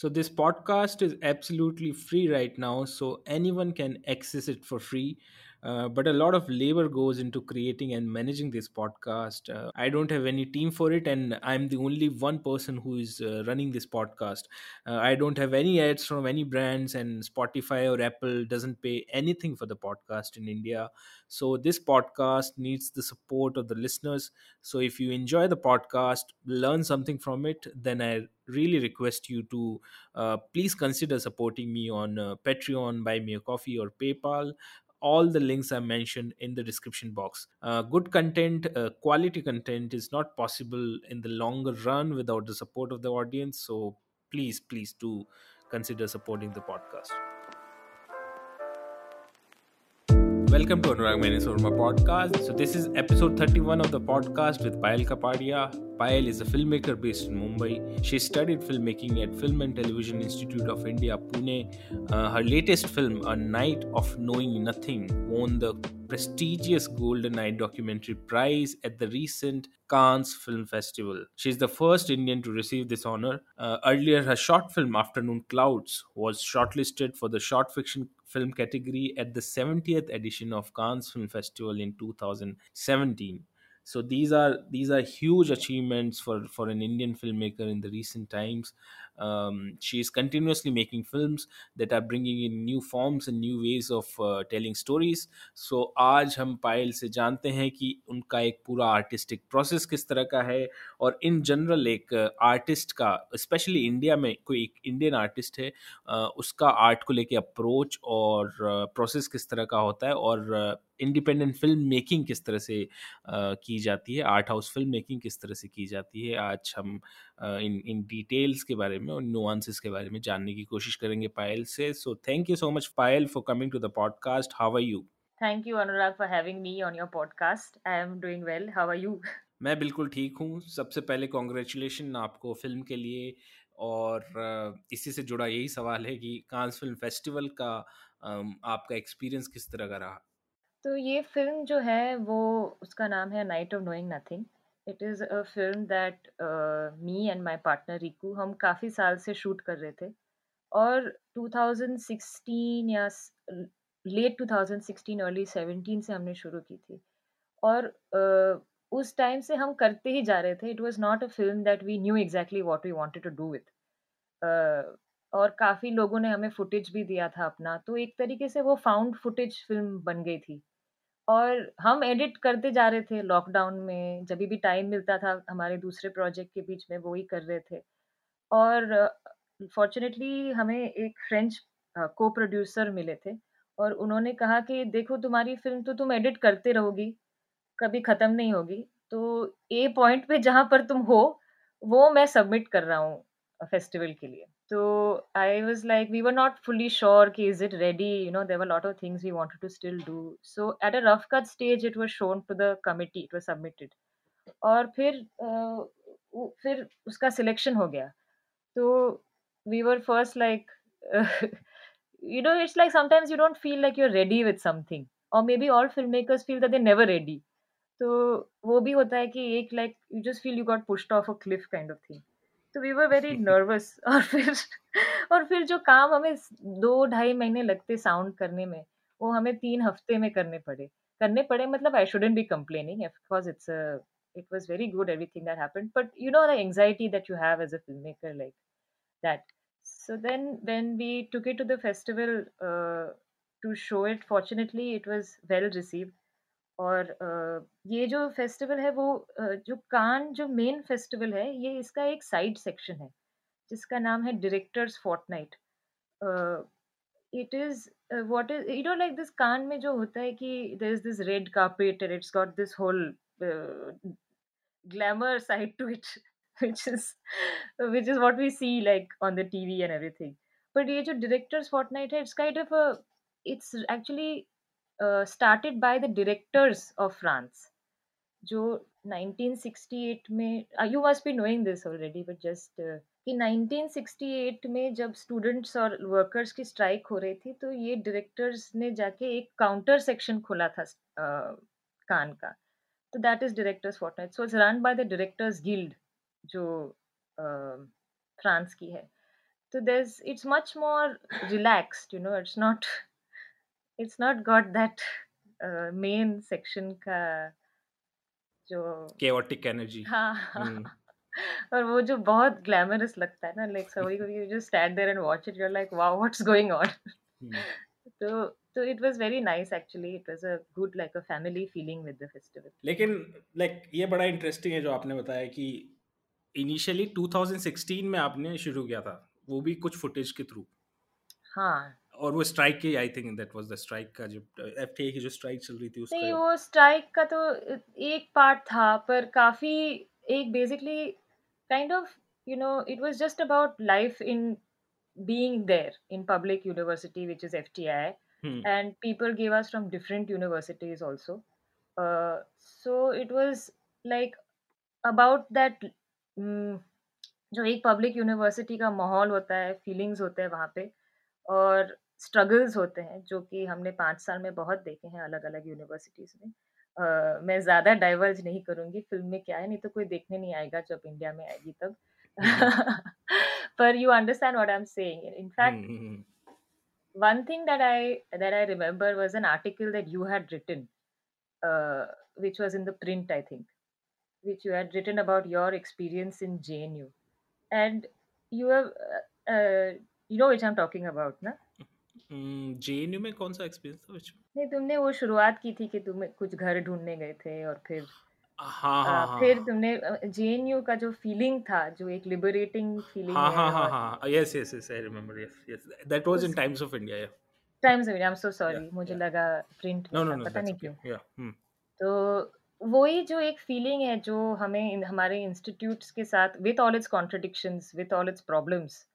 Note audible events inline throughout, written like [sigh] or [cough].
So this podcast is absolutely free right now, so anyone can access it for free. Uh, but a lot of labor goes into creating and managing this podcast. Uh, I don't have any team for it, and I'm the only one person who is uh, running this podcast. Uh, I don't have any ads from any brands, and Spotify or Apple doesn't pay anything for the podcast in India. So this podcast needs the support of the listeners. So if you enjoy the podcast, learn something from it, then I really request you to uh, please consider supporting me on uh, Patreon, Buy Me a Coffee, or PayPal. All the links are mentioned in the description box. Uh, good content, uh, quality content is not possible in the longer run without the support of the audience. So please, please do consider supporting the podcast. Welcome to Anurag Manisurma podcast. So this is episode 31 of the podcast with Payal Kapadia. Payal is a filmmaker based in Mumbai. She studied filmmaking at Film and Television Institute of India, Pune. Uh, her latest film, A Night of Knowing Nothing, won the prestigious Golden Eye Documentary Prize at the recent Cannes Film Festival. She is the first Indian to receive this honor. Uh, earlier, her short film Afternoon Clouds was shortlisted for the short fiction film category at the 70th edition of Cannes Film Festival in 2017 so these are these are huge achievements for for an indian filmmaker in the recent times um, she is continuously making films that are bringing in new forms and new ways of uh, telling stories. So आज हम पायल से जानते हैं कि उनका एक पूरा artistic process किस तरह का है और इन जनरल एक आर्टिस्ट का स्पेशली इंडिया में कोई एक इंडियन आर्टिस्ट है उसका आर्ट को लेके अप्रोच और प्रोसेस किस तरह का होता है और इंडिपेंडेंट फ़िल्म मेकिंग किस तरह से uh, की जाती है आर्ट हाउस फ़िल्म मेकिंग किस तरह से की जाती है। आज हम uh, इन इन डिटेल्स के बारे में और नुआंसेस के बारे में जानने की कोशिश करेंगे पायल से so thank you so much Payal for coming to the podcast how are you Thank you, Anurag, for having me on your podcast. I am doing well. How are you? [laughs] मैं बिल्कुल ठीक हूँ सबसे पहले कॉन्ग्रेचुलेशन आपको film के लिए और इसी से जुड़ा यही सवाल है कि कांस फ़िल्म फेस्टिवल का आपका एक्सपीरियंस किस तरह का रहा तो ये फ़िल्म जो है वो उसका नाम है night of knowing nothing it is a film that me and my partner Riku हम काफ़ी साल से शूट कर रहे थे। और 2016 या लेट 2016 अर्ली 17 से हमने शुरू की थी। और uh, उस टाइम से हम करते ही जा रहे थे। It was not a film that we knew exactly what we wanted to do with और काफ़ी लोगों ने हमें फुटेज भी दिया था अपना। तो एक तरीके से वो फाउंड फुटेज फ़िल्म बन गई थी। और हम एडिट करते जा रहे थे लॉकडाउन में, जब भी टाइम मिलता था हमारे दूसरे प्रोजेक्ट के बीच में, वो ही कर रहे थे। और फॉर्चुनेटली हमें एक फ्रेंच को प्रोड्यूसर मिले थे और उन्होंने कहा कि देखो तुम्हारी फ़िल्म तो तुम एडिट करते रहोगी, कभी ख़त्म नहीं होगी। तो ए पॉइंट पे जहाँ पर तुम हो, वो मैं सबमिट कर रहा हूँ फेस्टिवल के लिए। So I was like, we were not fully sure, ki, is it ready? You know, there were a lot of things we wanted to still do. So at a rough cut stage, it was shown to the committee, it was submitted. और फिर फिर उसका selection हो गया तो we were first like [laughs] you know it's like sometimes you don't feel like you're ready with something or maybe all filmmakers feel that they're never ready तो वो भी होता है कि एक like you just feel you got pushed off a cliff kind of thing तो we were very nervous और फिर और फिर जो काम हमें दो ढाई महीने लगते साउंड करने में वो हमें तीन हफ़्ते में करने पड़े। करने पड़े मतलब I shouldn't be complaining of course it's it was very good everything that happen but you know anxiety that you have as a film maker like that so then when we took to the festival to show it fortunately it was well received और ये जो festival है वो जो Cannes जो main festival है ये इसका एक साइड सेक्शन है जिसका नाम है directors fortnight it is what is you know like this Cannes में जो होता है कि there is this red carpet and it's got this whole glamour side to it which is which is what we see like on the TV and everything. But ये जो directors fortnight है, it's kind a it's actually started by the directors of France जो 1968 में you must be knowing this already but just कि 1968 में जब students और workers की स्ट्राइक हो रही थी तो ये डायरेक्टर्स ने जाके एक काउंटर सेक्शन खोला था uh, कान का तो that is directors fortnight so it's run by the directors guild जो फ्रांस uh, की है तो there's it's much more relaxed, you know. It's not it's not got that uh, main section का जो chaotic energy. हाँ। Hmm. [laughs] और वो जो बहुत ग्लैमरस लगता है ना लाइक कभी कभी you just stand there and watch it you are like wow what's going on. तो तो it was very nice actually it was a good like a family feeling with the festival लेकिन like ये बड़ा interesting है जो आपने बताया कि इनिशियली 2016 में आपने शुरू किया था वो भी कुछ फुटेज के थ्रू हाँ। और वो स्ट्राइक की I think that was the strike का जो एफटीए की जो स्ट्राइक चल रही थी उसका नहीं वो स्ट्राइक का तो एक पार्ट था पर काफ़ी एक basically kind of you know it was just about life in being there in public university which is fti Hmm. and people gave us from different universities also uh, so it was like about that mm, जो एक public university का माहौल होता है feelings होते हैं वहाँ पे और स्ट्रगल्स होते हैं जो कि हमने पाँच साल में बहुत देखे हैं अलग अलग यूनिवर्सिटीज़ में। Uh, मैं ज़्यादा डाइवर्ज नहीं करूँगी फ़िल्म में क्या है नहीं तो कोई देखने नहीं आएगा जब इंडिया में आएगी तब। हम्म। [laughs] पर you understand what I am saying in fact one thing that I that I remember was an article that you had written which was in the Print I think which you had written about your experience in JNU and you have know which am talking about ना JNU में कौन सा experience था which- नहीं तुमने वो शुरुआत की थी कि तुम कुछ घर ढूँढने गए थे और फिर हाँ हाँ हाँ फिर तुमने जेएनयू का जो फीलिंग था जो एक लिबरेटिंग फीलिंग हाँ है हाँ हाँ हाँ yes yes yes I remember yes yes that was in Times of India या Times I am so sorry मुझे या लगा प्रिंट नो नो पता नहीं क्यों। या हम्म तो वही जो एक फीलिंग है जो हमें हमारे इंस्टीट्यूट्स के साथ with all its contradictions with all its problems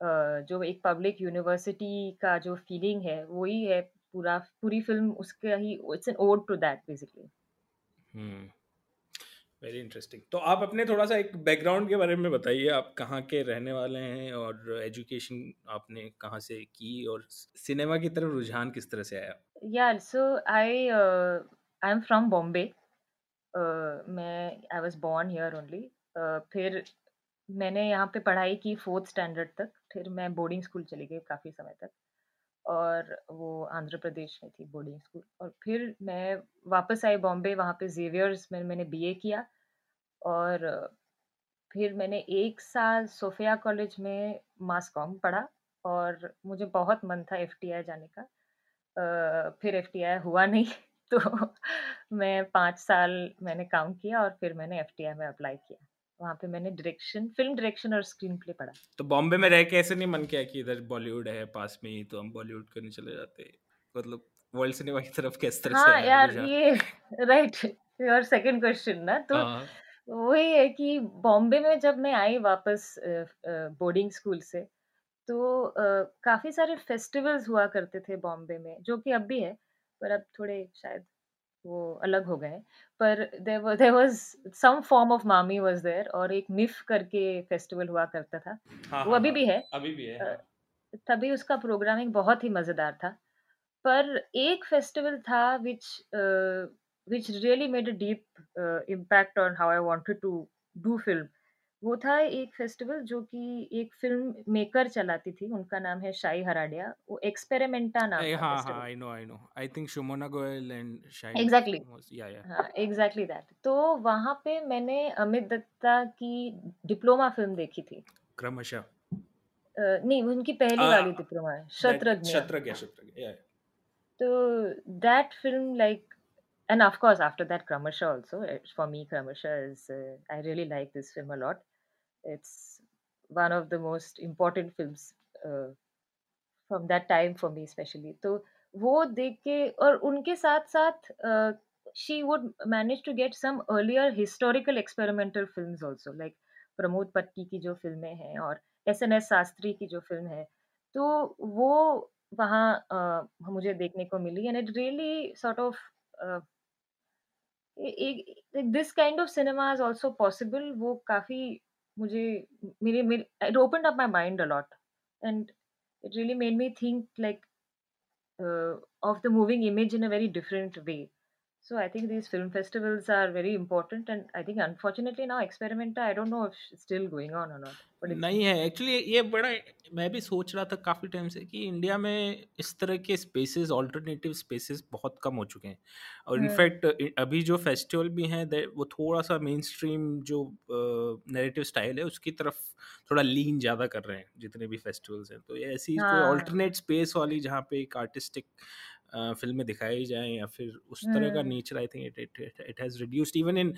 जो एक पब्लिक यूनिवर्सिटी का जो फीलिंग है वही है पूरा पूरी फ़िल्म उसके ही it's an ode to that basically hmm. Very interesting तो आप अपने थोड़ा सा एक बैकग्राउंड के बारे में बताइए आप कहाँ के रहने वाले हैं और एजुकेशन आपने कहाँ से की और सिनेमा की तरफ़ रुझान किस तरह से आया? Yeah, so I I'm from Bombay. Uh, मैं I was born only. Uh, फिर मैंने यहाँ पे पढ़ाई की फोर्थ स्टैंडर्ड तक. फिर मैं बोर्डिंग स्कूल चली गई काफ़ी समय तक। और वो आंध्र प्रदेश में थी बोर्डिंग स्कूल और फिर मैं वापस आई बॉम्बे वहाँ पे जेवियर्स में मैंने बीए किया। और फिर मैंने एक साल सोफिया कॉलेज में मास कॉम पढ़ा और मुझे बहुत मन था एफटीआई जाने का। अ, फिर एफटीआई हुआ नहीं [laughs] तो मैं पाँच साल मैंने काम किया और फिर मैंने एफटीआई में अप्लाई किया। वहाँ पे मैंने डायरेक्शन फ़िल्म डायरेक्शन और स्क्रीन प्ले पढ़ा। तो बॉम्बे में रह के ऐसे नहीं मन किया कि इधर बॉलीवुड है पास में ही तो हम बॉलीवुड करने चले जाते मतलब वर्ल्ड सिनेमा की तरफ़ किस तरह से हाँ आया यार ये राइट योर सेकंड क्वेश्चन ना तो हाँ वही है कि बॉम्बे में जब मैं आई वापस बोर्डिंग स्कूल से तो काफ़ी सारे फेस्टिवल्स हुआ करते थे बॉम्बे में जो कि अब भी है पर अब थोड़े शायद वो अलग हो गए पर there was some form of MAMI was there और एक मिफ करके फेस्टिवल हुआ करता था। हाँ वो हाँ अभी हाँ। भी है। अभी भी है हाँ। तभी उसका प्रोग्रामिंग बहुत ही मज़ेदार था। पर एक फेस्टिवल था which which really made a deep impact on how I wanted to do film वो था एक फेस्टिवल जो कि एक फ़िल्म मेकर चलाती थी उनका नाम है शाही हराडिया वो एक्सपेरिमेंटा नाम ए, था हाँ हाँ I know I know I think Shumona Goyal and shine exactly yeah yeah हाँ एग्जैक्टली दैट तो वहाँ पे मैंने अमित दत्ता की डिप्लोमा फ़िल्म देखी थी। क्रमशः। अ, नहीं उनकी पहली वाली डिप्लोमा है दैट शत्रज्ञ शत्रज्ञ या So that film, like, and of course after that, Kramasha also. uh, For me, Kramasha is uh, I really like this film a lot. It's one of the most important films uh, from that time for me, especially. तो वो देख के और उनके साथ साथ uh, she would manage to get some earlier historical experimental films also, like Pramod Pati की जो फ़िल्में हैं और एस एन एस शास्त्री की जो फ़िल्म है तो वो वहाँ अ, मुझे देखने को मिली and it really sort of this kind of cinema is also possible वो काफ़ी मुझे मेरे मेरे it opened up my mind a lot and it really made me think like of the moving image in a very different way So I think these film festivals are very important, and I think unfortunately now Experimenta, I don't know if it's still going on or not. But नहीं है actually ये बड़ा मैं भी सोच रहा था काफ़ी टाइम से कि इंडिया में इस तरह के स्पेसेस ऑल्टरनेटिव स्पेसेस बहुत कम हो चुके हैं और Hmm. इनफैक्ट अभी जो फेस्टिवल भी हैं वो थोड़ा सा मेन स्ट्रीम जो नैरेटिव स्टाइल है उसकी तरफ़ थोड़ा लीन ज़्यादा कर रहे हैं जितने भी फेस्टिवल्स हैं तो ये ऐसी कोई हाँ। ऑल्टरनेट स्पेस वाली जहाँ पे एक आर्टिस्टिक फ़िल्में दिखाई जाएँ या फिर उस तरह का हम्म। Nature I think it it it has reduced even in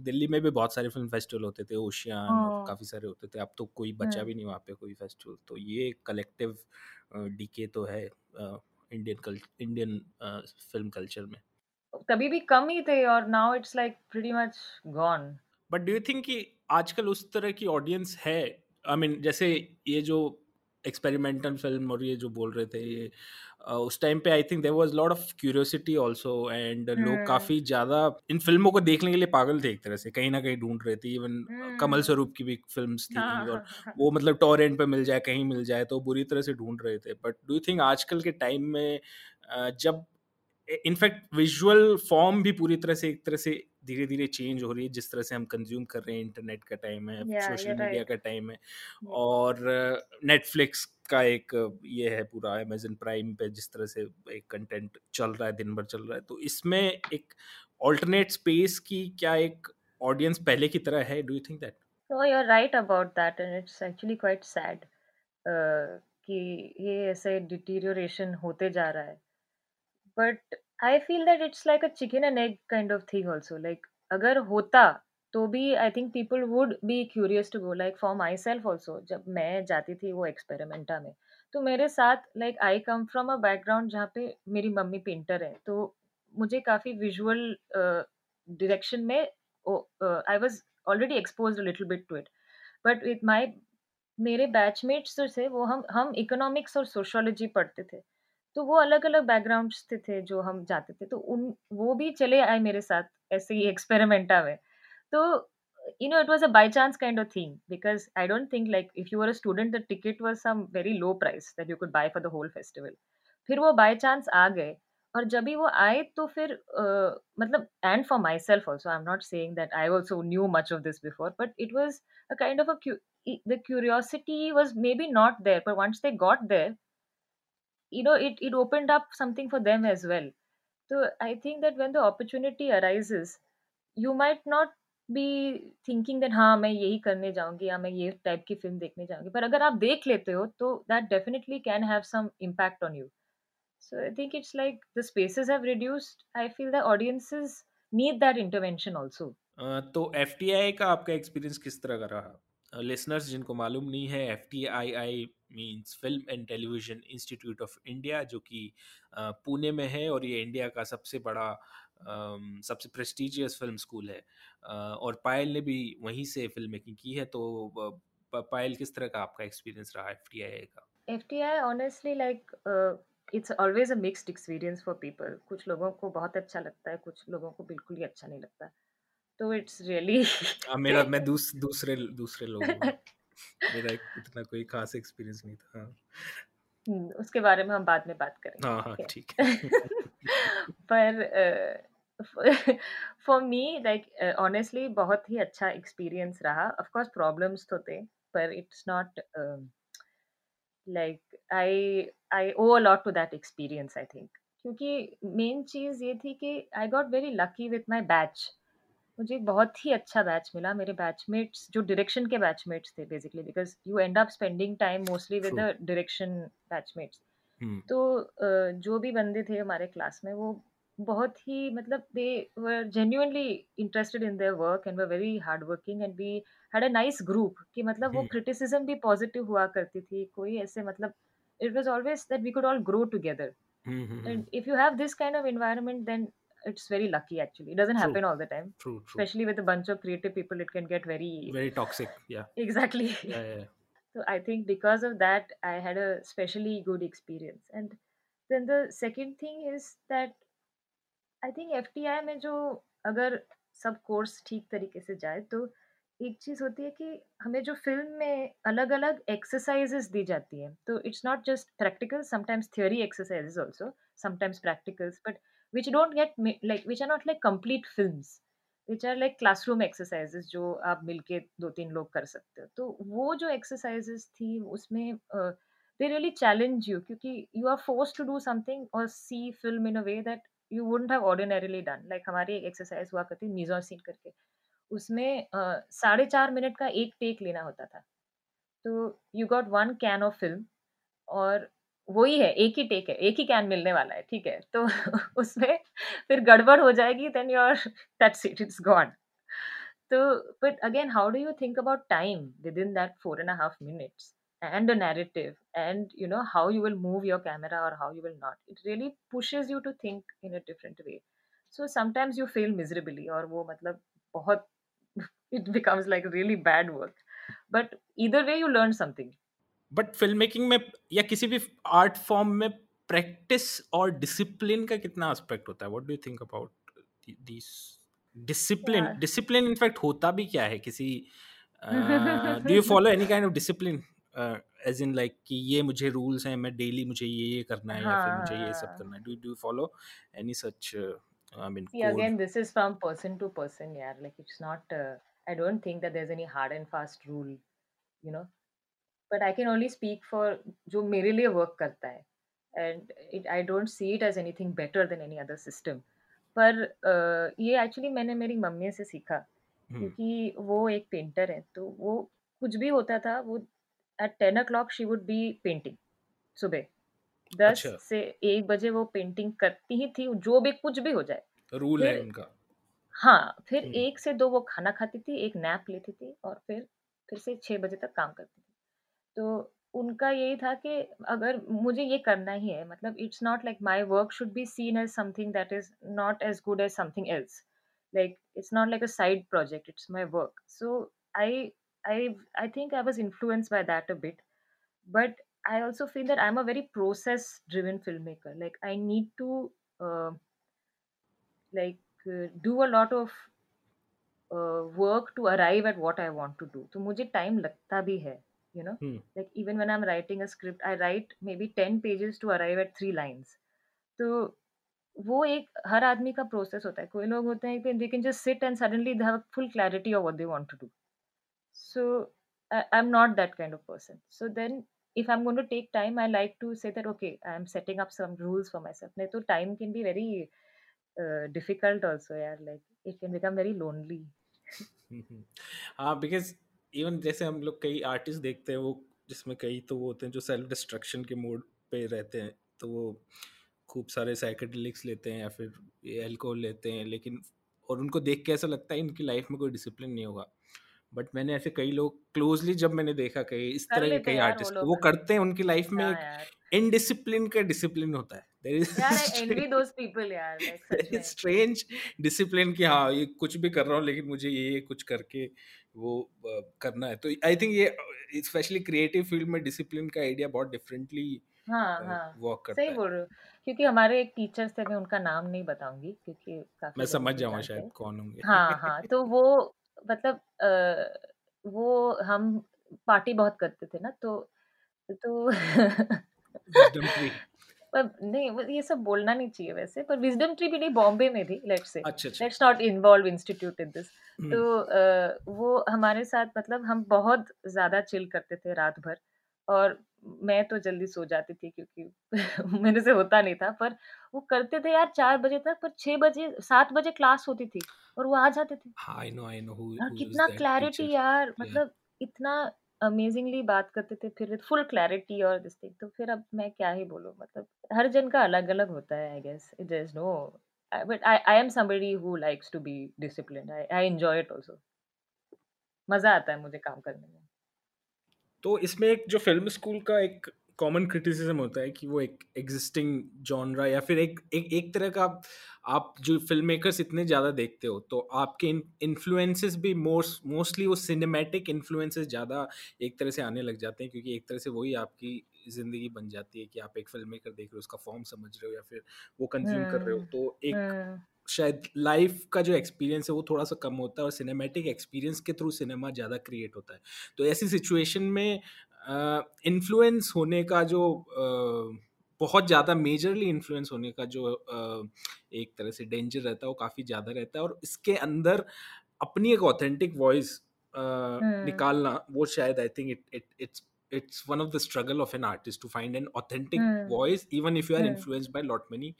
Delhi में भी बहुत सारे फ़िल्म फेस्टिवल होते थे ओशियान हाँ। काफ़ी सारे होते थे अब तो कोई बचा हम्म। भी नहीं वहाँ पे कोई फेस्टिवल तो ये कलेक्टिव डीके तो है इंडियन कल इंडियन फ़िल्म कल्चर में तभी भी कम ही थे और now it's like pretty much gone but do you think कि आजकल उस तरह की ऑडियंस है आई I मीन mean, जैसे ये जो एक्सपेरिमेंटल फ़िल्म और ये जो बोल रहे थे ये उस टाइम पे I think there was lot of curiosity also and लोग हम्म। काफ़ी ज़्यादा इन फ़िल्मों को देखने के लिए पागल थे एक तरह से कहीं ना कहीं ढूंढ रहे थे इवन हम्म। कमल स्वरूप की भी फ़िल्म थी हाँ, और हाँ, हाँ। वो मतलब टॉरेंट पे मिल जाए कहीं मिल जाए तो बुरी तरह से ढूंढ रहे थे बट डू यू थिंक आजकल के टाइम में जब इनफैक्ट विजुअल फॉर्म भी पूरी तरह से एक तरह से धीरे धीरे चेंज हो रही है जिस तरह से हम कंज्यूम कर रहे हैं इंटरनेट का टाइम है Yeah, social you're media right. का टाइम है Yeah. और नेटफ्लिक्स का एक ये है पूरा अमेजन प्राइम पे जिस तरह से एक कंटेंट चल रहा है दिन भर चल रहा है तो इसमें एक ऑल्टरनेट स्पेस की क्या एक ऑडियंस पहले की तरह है do you think that No, you're right about that, and it's actually quite sad uh, कि ये ऐसे डिटीरियोरेशन होते जा रहा है but I feel that it's like a chicken and egg kind of thing also like अगर होता तो भी I think people would be curious to go like for myself also जब मैं जाती थी वो एक्सपेरिमेंटा में। तो मेरे साथ like I come from a background जहाँ पे मेरी मम्मी पेंटर है तो मुझे काफ़ी विजुअल डिरेक्शन में I was already expose little bit to it but with my मेरे बैचमेट्स जो थे, वो हम हम इकोनॉमिक्स और सोशोलॉजी पढ़ते थे। तो वो अलग अलग बैकग्राउंड्स थे थे जो हम जाते थे तो उन वो भी चले आए मेरे साथ ऐसे ही एक्सपेरिमेंटा में। तो you know it was a by chance kind of thing because I don't think like if you are a student the ticket was some very low price that you could buy for the whole festival फिर वो by chance आ गए और जब भी वो आए तो फिर uh, मतलब and for myself also I am not saying that I also knew much of this before but it was a kind of a the curiosity was maybe not there पर once they got there you know it it opened up something for them as well so i think that when the opportunity arises you might not be thinking that हाँ मैं यही करने जाऊँगी या मैं ये type की फ़िल्म देखने जाऊँगी पर अगर आप देख लेते हो तो definitely can have some impact on you so I think it's like the spaces have reduced I feel the audiences need that intervention also अ, तो एफ़ का आपका एक्सपीरियंस किस तरह का रहा लिसनर्स जिनको मालूम नहीं है F T I I means film and television institute of India जो कि पुणे में है और ये इंडिया का सबसे बड़ा सबसे प्रेस्टिजियस फ़िल्म स्कूल है। और पायल ने भी वहीं से फ़िल्म मेकिंग की है तो पायल किस तरह का आपका एक्सपीरियंस रहा एफ़ टी आई आई का? FTI honestly like uh, it's always a mixed experience for people. कुछ लोगों को बहुत अच्छा लगता है कुछ लोगों को बिल्कुल ही अच्छा नहीं लगता। तो इट्स रियली [laughs] हाँ, मेरा मैं दूस, [laughs] दूसरे दूसरे लोगों मेरा इतना कोई खास एक्सपीरियंस नहीं था। हाँ। हम्म, उसके बारे में हम बाद में बात करेंगे हाँ हाँ ठीक है? है। [laughs] पर फॉर मी लाइक ऑनेस्टली बहुत ही अच्छा एक्सपीरियंस रहा। ऑफ़ कोर्स प्रॉब्लम्स तो थे पर it's not like I I owe a lot to that experience I think क्योंकि मेन चीज़ ये थी कि I got very lucky with my batch मुझे एक बहुत ही अच्छा बैच मिला मेरे बैचमेट्स जो डायरेक्शन के बैचमेट्स थे basically because you end up spending time mostly with the direction batchmates. Hmm तो जो भी बंदे थे हमारे क्लास में वो बहुत ही मतलब they were genuinely interested in their work and were very hard working and we had a nice group कि मतलब वो क्रिटिसिज्म भी पॉजिटिव हुआ करती थी कोई ऐसे मतलब it was always that we could all grow together and if you have this kind of environment then it's very lucky actually it doesn't True. happen all the time true true especially with a bunch of creative people it can get very very toxic yeah exactly yeah, yeah. yeah. so i think because of that i had a specially good experience and then the second thing is that I think F में जो अगर सब course ठीक तरीके से जाए तो एक चीज़ होती है कि हमें जो फ़िल्म में अलग अलग एक्सरसाइजेस दी जाती हैं तो it's not just practical sometimes theory exercises also sometimes practicals but which don't get like, which are not, like, complete films which are like classroom exercises जो आप मिलके दो तीन लोग कर सकते हो। तो वो जो एक्सरसाइजेस थी, उसमें दे रियली चैलेंज यू क्योंकि you are force to do something और see film in a way that you wouldn't have ordinarily done like हमारी एक एक्सरसाइज हुआ करती मीजो सीन करके। उसमें साढ़े चार मिनट का एक टेक लेना होता था। तो you got one can of film और वही है, एक ही टेक है, एक ही कैन मिलने वाला है, ठीक है? तो [laughs] उसमें फिर गड़बड़ हो जाएगी then your that it is gone तो but again how do you think about time within that four and half minutes and a narrative and you know how you will move your camera और how you will not it really pushes you to think in a different way so sometimes you feel miserably और वो मतलब बहुत it becomes like really bad work but इधर way you learn something but film making में या किसी भी art form में प्रैक्टिस और डिसिप्लिन का कितना एस्पेक्ट होता है? What do you think about this discipline discipline in fact होता भी क्या है? किसी do you follow any kind of discipline as in like कि ये मुझे रूल्स हैं मैं डेली मुझे ये ये करना है हाँ, या फिर मुझे ये सब हाँ। करना है। Do do follow any such I mean, See, again, this is from person to person, yeah. Like, it's not, uh, I don't think that there's any hard and fast rule, you know. But I can only speak for जो मेरे लिए work करता है। And it, I don't see it as anything better than any other system. पर uh, ये actually मैंने मेरी mummy से सीखा क्योंकि वो एक पेंटर है तो वो कुछ भी होता था वो at ten o'clock she would be painting सुबह। दस अच्छा। से एक बजे वो पेंटिंग करती ही थी जो भी कुछ भी हो जाए। रूल है उनका। हाँ फिर एक से दो वो खाना खाती थी एक नैप लेती थी और फिर फिर से छह बजे तक काम करती तो उनका यही था कि अगर मुझे ये करना ही है मतलब it's not like my work should be seen as something that is not as good as something else like it's not like a side project it's my work so I I I think I was influenced by that a bit but I also feel that I am a very process driven film maker like I need to like do a lot of work to arrive at what I want to do तो मुझे time लगता भी है। You know hmm. like even when i'm writing a script i write maybe 10 pages to arrive at three lines तो वो एक हर आदमी का प्रोसेस होता है कोई लोग होते हैं कि they can just sit and suddenly they have full clarity of what they want to do so I am not that kind of person so then if i'm going to take time i like to say that okay i'm setting up some rules for myself nahi to time can be very uh, difficult also yeah like it can become very lonely uh, because even जैसे हम लोग कई artist देखते हैं वो जिसमें कई तो वो होते हैं जो सेल्फ डिस्ट्रक्शन के मोड पे रहते हैं तो वो खूब सारे साइकेडलिक्स लेते हैं या फिर एल्कोहल लेते हैं लेकिन और उनको देख के ऐसा लगता है इनकी लाइफ में कोई डिसिप्लिन नहीं होगा। बट मैंने ऐसे कई लोग क्लोजली जब मैंने देखा कई इस तरह के कई आर्टिस्ट वो, वो करते हैं उनकी लाइफ में एक इनडिसिप्लिन का डिसिप्लिन होता है। देयर इज़ यार आई एनवी दोस पीपल यार लाइक स्ट्रेंज डिसिप्लिन कि हाँ ये कुछ भी कर रहा हूँ लेकिन मुझे ये ये कुछ करके वो करना है। तो आई थिंक ये स्पेशली क्रिएटिव फ़ील्ड में डिसिप्लिन का आइडिया बहुत डिफरेंटली हाँ हाँ। वर्क करता सही बोल रहे हो। क्योंकि हमारे एक टीचर्स थे मैं उनका नाम नहीं बताऊँगी क्योंकि काफ़ी मैं समझ जाऊँगा शायद कौन होंगे। हाँ हाँ तो वो [laughs] मतलब वो हम पार्टी बहुत करते थे ना तो तो पर नहीं ये सब बोलना नहीं चाहिए वैसे पर विजडम ट्री भी नहीं बॉम्बे में थी let's say let's not involve institute in this तो uh, वो हमारे साथ मतलब हम बहुत ज़्यादा चिल करते थे रात भर और मैं तो जल्दी सो जाती थी क्योंकि [laughs] मेरे से होता नहीं था पर वो करते थे यार चार बजे तक पर छह बजे सात बजे क्लास होती थी और वो आ जाते थे। I know, I know who, who कितना क्लैरिटी यार yeah. मतलब इतना अमेजिंगली बात करते थे, फिर फुल क्लैरिटी और दिस थिंग तो फिर अब मैं क्या ही बोलूँ मतलब हर जन का अलग अलग होता है I guess it is no but I I am somebody who likes to be discipline I I enjoy it also मज़ा आता है मुझे काम करने में। तो इसमें एक जो फ़िल्म स्कूल का एक कॉमन क्रिटिसिज्म होता है कि वो एक एग्जिस्टिंग जॉनरा या फिर एक एक एक तरह का आप आप जो फ़िल्म मेकर्स इतने ज़्यादा देखते हो तो आपके इन्फ्लुएंसेस भी मोस्ट मोस्टली वो सिनेमैटिक इन्फ्लुएंसेस ज़्यादा एक तरह से आने लग जाते हैं क्योंकि एक तरह से वही आपकी ज़िंदगी बन जाती है कि आप एक फ़िल्म मेकर देख रहे हो उसका फॉर्म समझ रहे हो या फिर वो कंज्यूम कर रहे हो। तो एक शायद लाइफ का जो एक्सपीरियंस है वो थोड़ा सा कम होता है और सिनेमैटिक एक्सपीरियंस के थ्रू सिनेमा ज़्यादा क्रिएट होता है। तो ऐसी सिचुएशन में इन्फ्लुएंस होने का जो बहुत ज़्यादा मेजरली इन्फ्लुएंस होने का जो एक तरह से डेंजर रहता है वो काफ़ी ज़्यादा रहता है और इसके अंदर अपनी एक ऑथेंटिक वॉइस हम्म। निकालना वो शायद I think it it it's it's one of the struggle of an artist to find an authentic hmm voice even if you are hmm influenced by lot many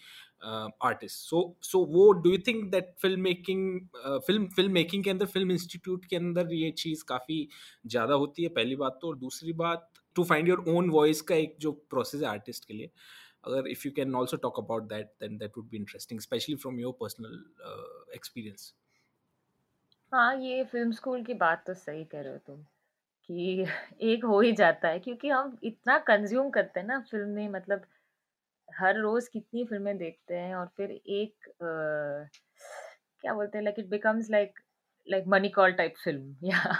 uh, artists so so वो do you think that filmmaking uh, film filmmaking के अंदर film institute के अंदर ये चीज़ काफ़ी ज़्यादा होती है पहली बात तो और दूसरी बात to find your own voice का एक जो प्रोसेस है आर्टिस्ट के लिए अगर if you can also talk about that then that would be interesting specially from your personal experience हाँ ये फ़िल्म स्कूल की बात तो सही कह रहे हो तुम कि एक हो ही जाता है क्योंकि हम इतना कंज्यूम करते हैं ना फ़िल्म में मतलब हर रोज कितनी फ़िल्में देखते हैं और फिर एक अ, क्या बोलते हैं like it becomes like like money call type film या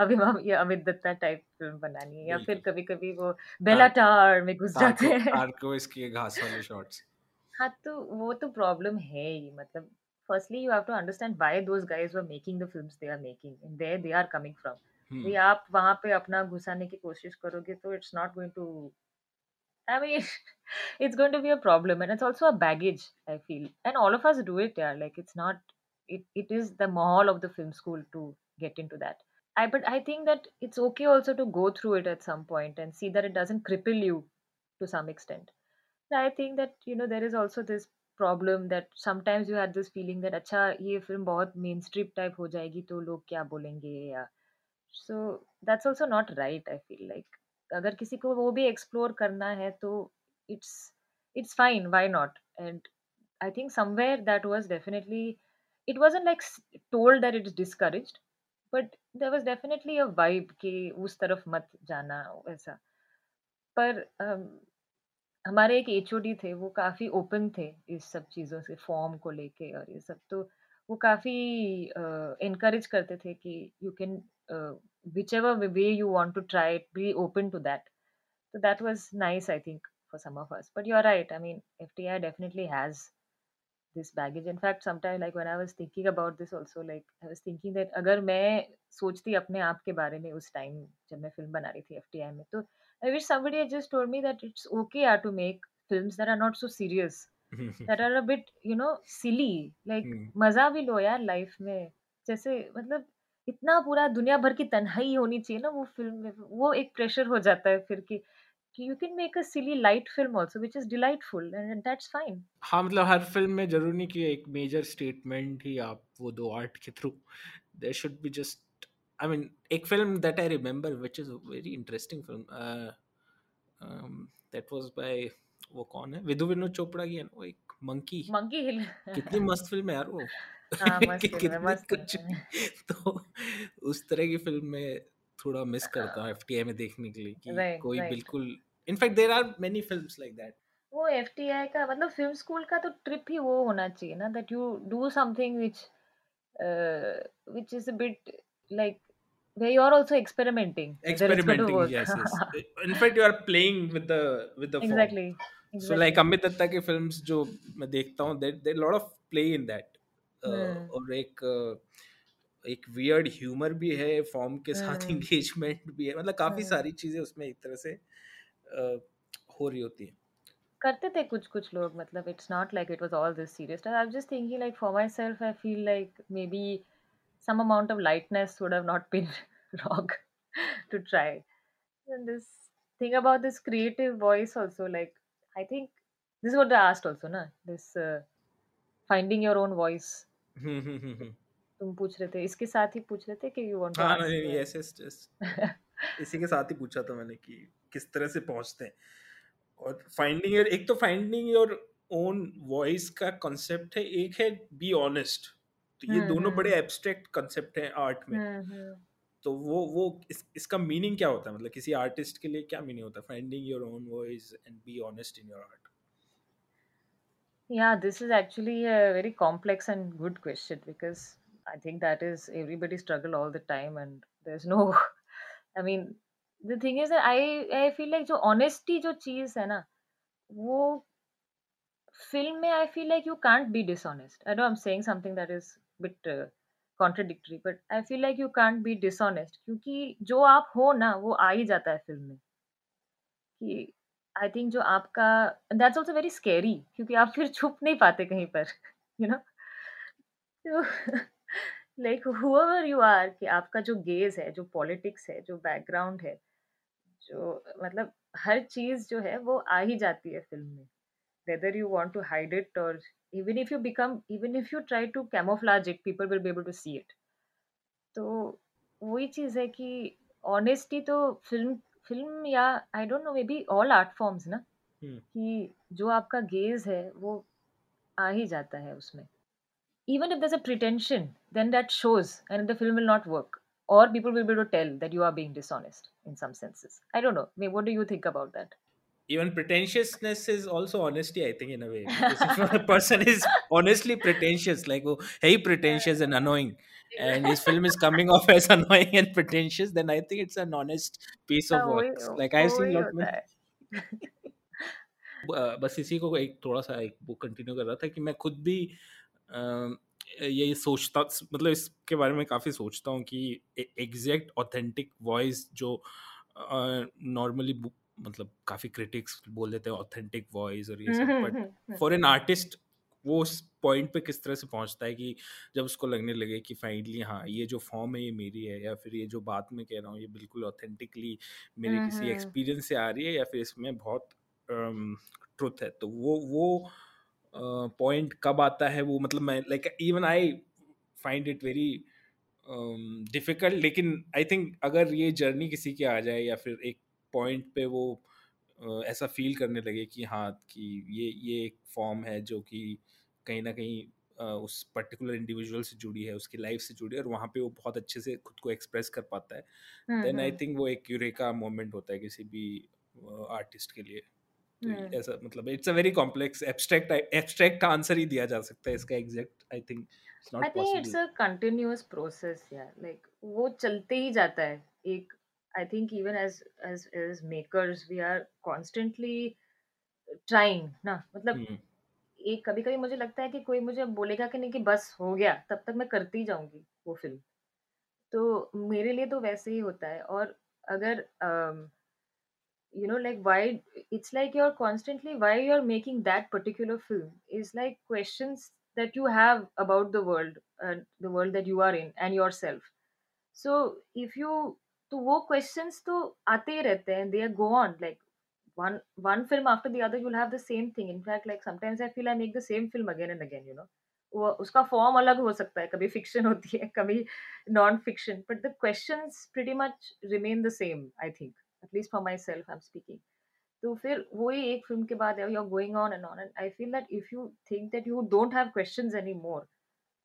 अभी हम ये अमित दत्ता टाइप फ़िल्म बनानी है या फिर कभी कभी वो बेलाटार में घुस जाते हैं। घास वाले शॉट्स [laughs] हाँ तो वो तो प्रॉब्लम है ही मतलब firstly you have to understand why those guys were making the films they are making and where they are coming from कि हम्म। आप वहाँ पे अपना घुसाने की कोशिश करोगे तो it's not going to I mean it's going to be a problem and it's also a baggage I feel and all of us do it यार like it's not it it is the माहौल of the film school to get into that I but I think that it's okay also to go through it at some point and see that it doesn't cripple you to some extent I think that you know there is also this problem that sometimes you have this feeling that अच्छा ये film बहुत mainstream type हो जाएगी तो लोग क्या बोलेंगे या yeah. So that's also not right I feel like अगर किसी को वो भी एक्सप्लोर करना है तो it's it's fine why not and I think somewhere that was definitely it wasn't like told that it's discourage but there was definitely a vibe कि उस तरफ़ मत जाना वैसा पर um, हमारे एक एचओडी थे, वो काफ़ी ओपन थे इस सब चीज़ों से, फ़ॉर्म को लेके और ये सब। तो वो काफ़ी अ, एनकरेज करते थे कि you can uh, whichever way you want to try it, be open to that. So that was nice, I think, for some of us. But you're right. I mean, FTI definitely has this baggage. In fact, sometime like when I was thinking about this also, like I was thinking that अगर मैं सोचती अपने आप के बारे में उस time जब मैं फ़िल्म बना रही थी FTI में, तो I wish somebody had just told me that it's okay yeah, to make films that are not so serious, that are a bit, you know, silly. Like हम्म मज़ा भी लो यार लाइफ में। जैसे मतलब इतना पूरा दुनिया भर की तन्हाई होनी चाहिए ना वो फ़िल्म में, वो एक प्रेशर हो जाता है फिर कि कि you can make a silly light film also which is delightful and that's fine. हाँ मतलब हर फ़िल्म में ज़रूरी नहीं कि एक मेजर स्टेटमेंट ही आप वो दो आर्ट के through there should be just I mean एक film that I remember which is a very interesting film that was by वो कौन है विधु विनोद चोपड़ा की है ना वो एक मंकी Monkey Hill. कितनी मस्त फ़िल्म है यार वो [laughs] हाँ, [laughs] मस्त फ़िल्म है, कितनी मस्त कुछ फ़िल्म है। [laughs] तो उस तरह की फ़िल्म में थोड़ा मिस करता हूँ एफटीआई में देखने के लिए कि कोई. बिल्कुल in fact there are many films like that. वो का मतलब फ़िल्म स्कूल का तो ट्रिप ही वो होना चाहिए ना that you do something which which is a bit like where you are also experimenting yes yes. [laughs] In fact you are playing with the with the form. So like Amit Datta की films जो मैं देखता हूँ lot of play in that hmm और एक एक weird humour भी है फॉर्म के साथ एंगेजमेंट भी है मतलब काफ़ी सारी चीज़ें उसमें एक तरह से हो रही होती है। करते थे कुछ कुछ लोग मतलब it's not like it was all this serious I am just thinking like for myself I feel like maybe some amount of lightness would have not been wrong to try and this thing about this creative voice also like I think this was asked also ना this finding your own voice hmm hmm hmm hmm. तुम पूछ रहे थे इसके साथ ही पूछ रहे थे कि यू वांट टू हाँ नहीं यस यस इसी के साथ ही पूछा था मैंने कि किस तरह से पहुँचते हैं। और फाइंडिंग योर एक तो फाइंडिंग योर ओन वॉइस का कॉन्सेप्ट है एक है बी ऑनेस्ट तो ये हम्म दोनों बड़े हम्म। एब्स्ट्रैक्ट कॉन्सेप्ट हैं आर्ट में। हम्म हम्म। तो वो वो इस, इसका मीनिंग क्या होता है? मतलब किसी आर्टिस्ट के लिए क्या मीनिंग होता है? Finding your own voice and be honest in your art Yeah, this is actually a very complex and good question because I think that is everybody struggle all the time and there's no [laughs] I mean the thing is that I I feel like जो honesty जो चीज है ना वो film में I feel like you can't be dishonest. I know I'm saying something that is bit uh, contradictory but I feel like you can't be dishonest क्योंकि जो आप हो ना वो आ ही जाता है film में कि आई थिंक जो आपका दैट्स ऑल्सो वेरी स्केरी क्योंकि आप फिर छुप नहीं पाते कहीं पर [laughs] यू नो तो लाइक हुएवर यू आर कि आपका जो गेज है, जो पॉलिटिक्स है, जो बैकग्राउंड है, जो मतलब हर चीज़ जो है, वो आ ही जाती है फ़िल्म में। Whether you want to hide it और even if you become even if you try to camouflage it people will be able to see it. तो वही चीज़ है कि ऑनेस्टी तो फ़िल्म फ़िल्म या I don't know maybe all art forms ना हम्म कि जो आपका गेज है वो आ ही जाता है उसमें even if there's a pretension then that shows and the film will not work or people will be able to tell that you are being dishonest in some senses i don't know what do you think about that even pretentiousness is also honesty i think in a way because if a person is honestly pretentious like oh hey pretentious and annoying and his film is coming off as annoying and pretentious then i think it's an honest piece of हाँ, work like i've seen lot है ब- बस इसी को एक थोड़ा सा एक वो कंटिन्यू कर रहा था कि मैं खुद भी ये सोचता मतलब इसके बारे में काफ़ी सोचता हूँ कि एग्जैक्ट ऑथेंटिक वॉइस जो नॉर्मली मतलब काफ़ी क्रिटिक्स बोल देते हैं ऑथेंटिक वॉइस और ये सब बट फॉर एन आर्टिस्ट वो उस पॉइंट पे किस तरह से पहुँचता है कि जब उसको लगने लगे कि फाइनली हाँ ये जो फॉर्म है ये मेरी है या फिर ये जो बात मैं कह रहा हूँ ये बिल्कुल ऑथेंटिकली मेरे किसी एक्सपीरियंस से आ रही है या फिर इसमें बहुत ट्रुथ है। तो वो वो पॉइंट कब आता है वो मतलब मैं like even I find it very difficult लेकिन आई थिंक अगर ये जर्नी किसी की आ जाए या फिर एक पॉइंट पे वो ऐसा फील करने लगे कि हाँ कि ये ये एक फॉर्म है जो कि कहीं ना कहीं उस पर्टिकुलर इंडिविजुअल से जुड़ी है उसकी लाइफ से जुड़ी है और वहाँ पे वो बहुत अच्छे से खुद को एक्सप्रेस कर पाता है। देन आई थिंक वो एक यूरेका मोमेंट होता है किसी भी आर्टिस्ट के लिए। तो हम्म। ऐसा मतलब it's a very complex abstract abstract answer ही दिया जा सकता है इसका exact I think it's I think it's a continuous process यार लाइक वो चलते ही जाता है एक I think even as as as makers, we are constantly trying ना? मतलब mm-hmm. एक कभी कभी मुझे लगता है कि कोई मुझे बोलेगा कि नहीं कि बस हो गया तब तक मैं करती जाऊँगी वो फ़िल्म। तो मेरे लिए तो वैसे ही होता है और अगर you know like why it's like you are constantly why you are making that particular film is like question that you have about the world the world that you are in and yourself so if you तो वो questions तो आते ही रहते हैं, they go on like, one one film after the other, you'll have the same thing. In fact, like, sometimes i feel i make the same film again and again वो, उसका form अलग हो सकता है, कभी फिक्शन होती है, कभी non fiction but the questions pretty much remain the same I think at least for myself I am speaking तो फिर वही एक फ़िल्म के बाद you are going on and on and I feel that if you think that you don't have questions anymore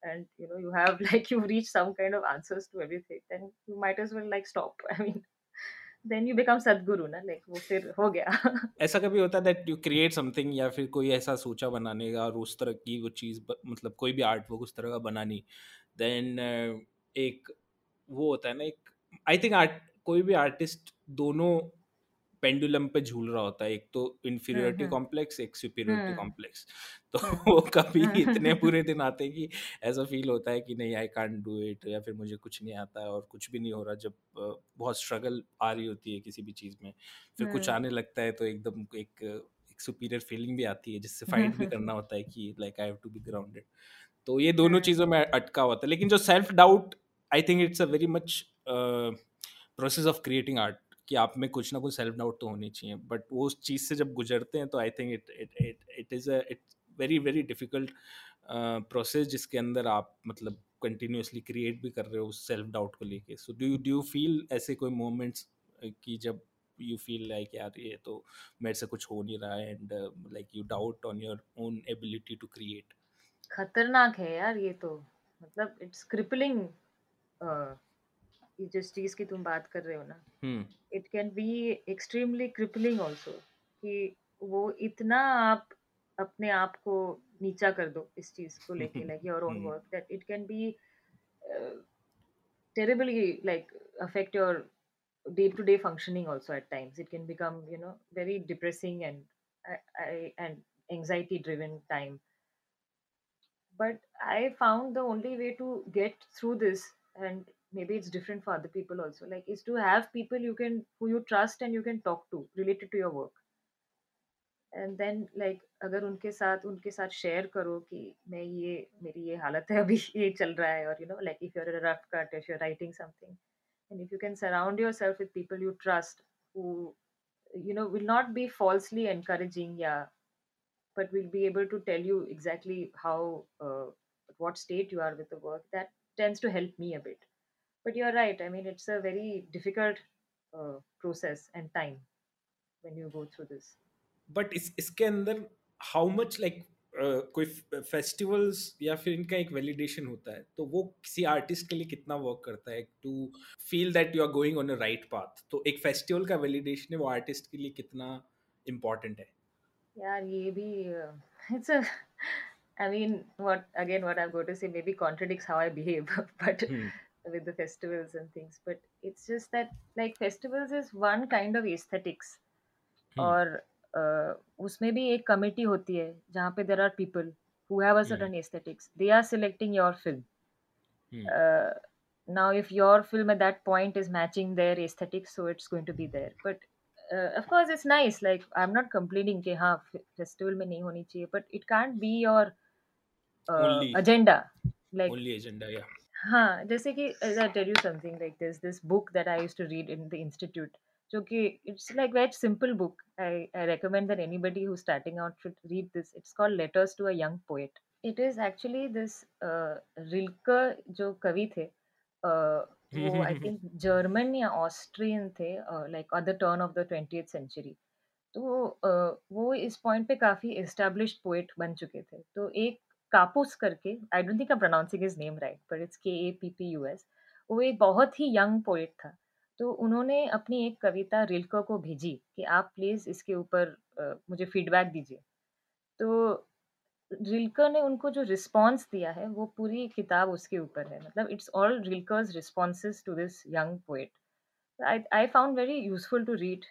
and you know you have like you've reached some kind of answers to everything then you might as well like stop i mean then you become sadguru na like फिर हो गया ऐसा कभी होता है that you create something या फिर कोई ऐसा सोचा बनाने का और उस तरह की वो चीज़ मतलब कोई भी आर्ट वर्क उस तरह का बनानी देन एक वो होता है ना एक आई थिंक आर्ट कोई भी आर्टिस्ट दोनों पेंडुलम पे झूल रहा होता है एक तो इन्फीरियोरिटी हम्म कॉम्प्लेक्स एक सुपीरियोरिटी कॉम्प्लेक्स तो हम्म वो कभी इतने बुरे दिन आते हैं कि ऐसा फील होता है कि नहीं आई कांट डू इट या फिर मुझे कुछ नहीं आता है और कुछ भी नहीं हो रहा जब बहुत स्ट्रगल आ रही होती है किसी भी चीज़ में। फिर कुछ आने लगता है तो एकदम एक एक सुपीरियर फीलिंग भी आती है जिससे फाइट भी करना होता है कि like I have to be grounded तो ये दोनों चीज़ों में अटका होता है लेकिन जो self doubt I think it's a very much process of creating art कि आप में कुछ ना कुछ सेल्फ डाउट तो होनी चाहिए बट वो उस चीज़ से जब गुजरते हैं तो I think it it it it is a it very very difficult process जिसके अंदर आप मतलब कंटिन्यूसली क्रिएट भी कर रहे हो उस सेल्फ डाउट को लेके। So do do you feel ऐसे कोई मोमेंट्स कि जब यू फील लाइक यार ये तो मेरे से कुछ हो नहीं रहा है and like you doubt on your own ability to create खतरनाक है यार ये तो। मतलब इट्स क्रिपलिंग जिस चीज़ की तुम बात कर रहे हो ना। हम्म। it can be extremely crippling also कि वो इतना आप अपने आप को नीचा कर दो इस चीज को लेके [laughs] like your own hmm work that it can be terribly like affect your day to day functioning also at times it can become you know very depressing and I, I, and anxiety driven time but i found the only way to get through this and maybe it's different for other people also like is to have people you can who you trust and you can talk to related to your work and then like अगर उनके साथ उनके साथ share करो कि मैं ये मेरी ये हालत है अभी ये चल रहा है और you know like if you are a rough cut if you are writing something and if you can surround yourself with people you trust who you know will not be falsely encouraging yeah but will be able to tell you exactly how uh, what state you are with the work that tends to help me a bit but you're right i mean it's a very difficult uh, process and time when you go through this but इस इसके अंदर how much like कोई festivals या फिर इनका एक validation होता है तो वो किसी आर्टिस्ट के लिए कितना वर्क करता है to feel that you are going on a right path तो एक फेस्टिवल का वैलिडेशन है वो आर्टिस्ट के लिए कितना इम्पोर्टेंट है यार ये भी it's a I mean, what again? What I'm going to say maybe contradicts how I behave, but Hmm. with the festivals and things. But it's just that like festivals is one kind of aesthetics, Hmm. और uh, उसमें भी एक committee होती है जहाँ पे there are people who have a certain aesthetics they are selecting your film Hmm. uh, now if your film at that point is matching their aesthetics so it's going to be there but uh, of course it's nice like i'm not complaining कि हाँ festival में नहीं होनी चाहिए but it can't be your uh, Only- agenda like Only agenda, yeah. हाँ जैसे कि tell you something like this this book that I use to read in the institute जो कि it's like very simple book I I recommend that anybody who starting out should read this it's called letters to a poet it is actually this Rilke जो कवि थे I think German or Austrian थे like on turn of the twenty century तो वो इस point पे काफ़ी establish poet बन चुके थे। तो एक कापूस करके I don't think I pronouncing his name right but it's K A P P U S वो एक बहुत ही यंग पोइट था। तो उन्होंने अपनी एक कविता रिल्को को भेजी कि आप प्लीज़ इसके ऊपर मुझे फीडबैक दीजिए। तो रिल्कर ने उनको जो रिस्पॉन्स दिया है, वो पूरी किताब उसके ऊपर है। मतलब it's all Rilke's responses to this young poet I I found very useful to read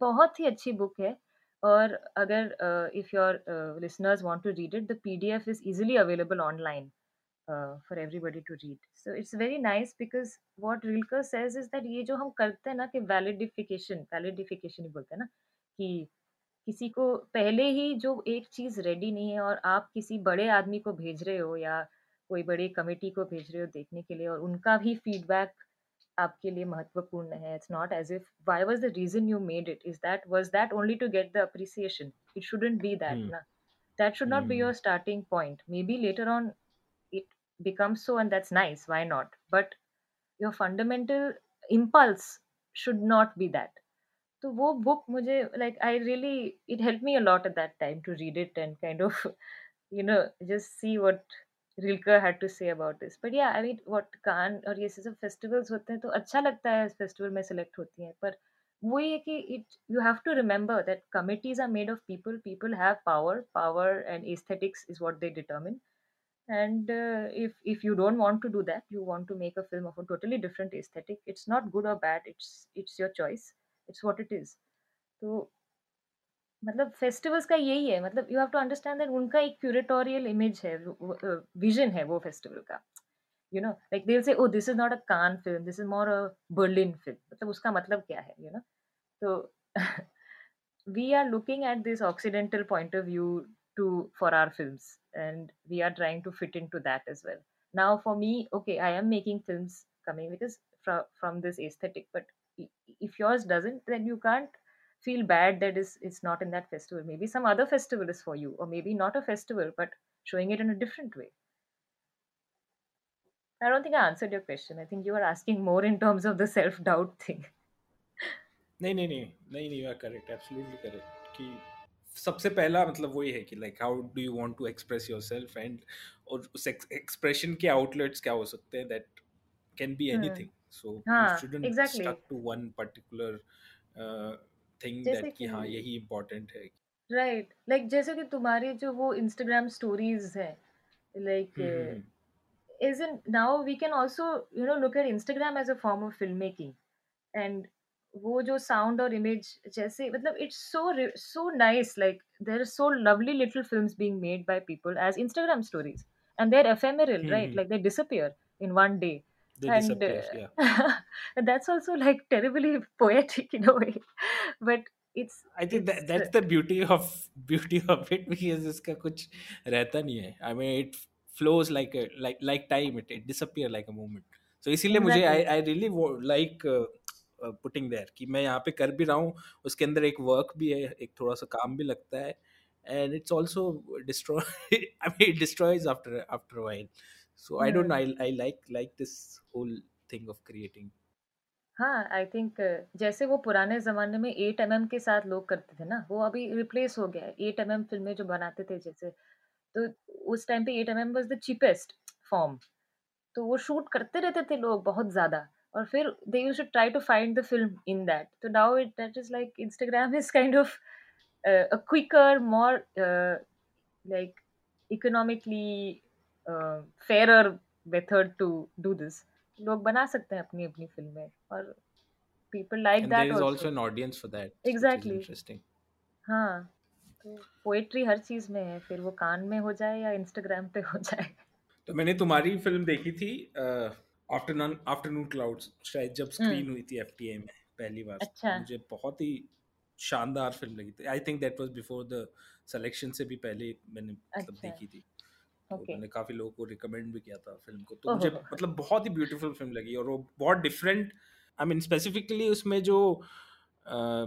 बहुत ही अच्छी बुक है। और अगर if your listeners want to read it the PDF is easily available online for everybody to read so it's very nice because what Rilke says is that ये जो हम करते हैं ना कि वैलिडिफिकेशन वैलिडिफिकेशन ही बोलते हैं ना, कि किसी को पहले ही जो एक चीज़ रेडी नहीं है और आप किसी बड़े आदमी को भेज रहे हो या कोई बड़ी कमेटी को भेज रहे हो देखने के लिए और उनका भी फीडबैक आपके लिए महत्वपूर्ण है। It's not as if why was the reason you made it is that was that only to get the appreciation it shouldn't be that ना that should not be your starting point maybe later on it becomes so and that's nice why not but your fundamental impulse should not be that तो वो book मुझे like I really it help me a lot at that time to read it and kind of you know just see what Rilke had to say about this but yeah I mean what कान और ये सब festivals होते हैं तो अच्छा लगता है festival में सेलेक्ट होती हैं। पर वो ये कि it you have to remember that committees are made of people people have power power and aesthetics is what they determine and uh, if if you don't want to do that you want to make a film of a totally different aesthetic it's not good or bad it's it's your choice it's what it is. तो मतलब festivals का यही है मतलब you have to understand that उनका एक curatorial image है vision है वो फेस्टिवल का। You no like they say oh this is not a Cannes film this is more a Berlin film मतलब उसका मतलब क्या है यू नो तो we are looking at this occidental point of view to for our film and we are trying to fit in to that is well now for me okay I am making film coming because from this aesthetic but if yours doesn't then you can't feel bad that is it's not in that festival maybe some other festival is for you or maybe not a festival but showing it in a different way i don't think i answered your question i think you are asking more in terms of the self doubt [laughs] thing नहीं नहीं नहीं नहीं नहीं you are correct absolutely correct कि सबसे पहला मतलब वही है कि like how do you want to express yourself and और उस एक्सप्रेशन के आउटलेट्स क्या हो सकते हैं that can be hmm anything so you हाँ shouldn't exactly stuck to one particular जैसे दैट कि हाँ यही इम्पोर्टेंट है। राइट लाइक जैसे कि तुम्हारी जो वो इंस्टाग्राम स्टोरीज है like hmm hmm isn't now we can also you know look at instagram as a form of filmmaking and वो जो साउंड और इमेज जैसे मतलब it's so so nice like there are so lovely little being made by people as Instagram stories and they are ephemeral right hmm like they disappear in one day. They and disappear yeah uh, that's also like terribly poetic in a way but it's I think it's, that that's the beauty of beauty of it because इसका कुछ रहता नहीं है I mean it flows like a like like time it, it disappear like a moment so इसीलिए मुझे I exactly I really wo- like uh, uh, putting there कि मैं यहाँ पे कर भी रहा हूँ उसके अंदर एक work भी है एक थोड़ा सा काम भी लगता है and it's also destroy I mean it destroys after after a while so I don't know hmm. I I like like this whole thing of creating. हाँ आई थिंक जैसे वो पुराने जमाने में एट एम के साथ लोग करते थे ना वो अभी रिप्लेस हो गया है। एट एम फ़िल्में जो बनाते थे जैसे तो उस टाइम पे eight m m was the cheapest form तो वो शूट करते रहते थे लोग बहुत ज़्यादा और फिर they you to try to find the film in that तो now it that is like Instagram is kind of quicker more like economically fair method to do this लोग बना सकते हैं अपनी अपनी फ़िल्में और people like and there that is also. Also an audience for that which exactly interesting. हाँ तो पोएट्री हर चीज़ में है फिर वो कान में हो जाए या इंस्टाग्राम पे हो जाए। तो मैंने तुम्हारी फ़िल्म देखी थी आफ्टरनून आफ्टरनून क्लाउड्स शायद जब हम्म। स्क्रीन हुई थी एफटीए में पहली बार। अच्छा। मुझे बहुत ही शानदार फ़िल्म लगी थी। I think that was before the selection से भी पहले मैंने अच्छा। देखी थी। तो ओके। मैंने काफ़ी लोगों को रिकमेंड भी किया था फ़िल्म को। तो ओहो मुझे हो मतलब बहुत ही ब्यूटीफुल फ़िल्म लगी और वो बहुत डिफरेंट आई मीन स्पेसिफिकली उसमें जो अ,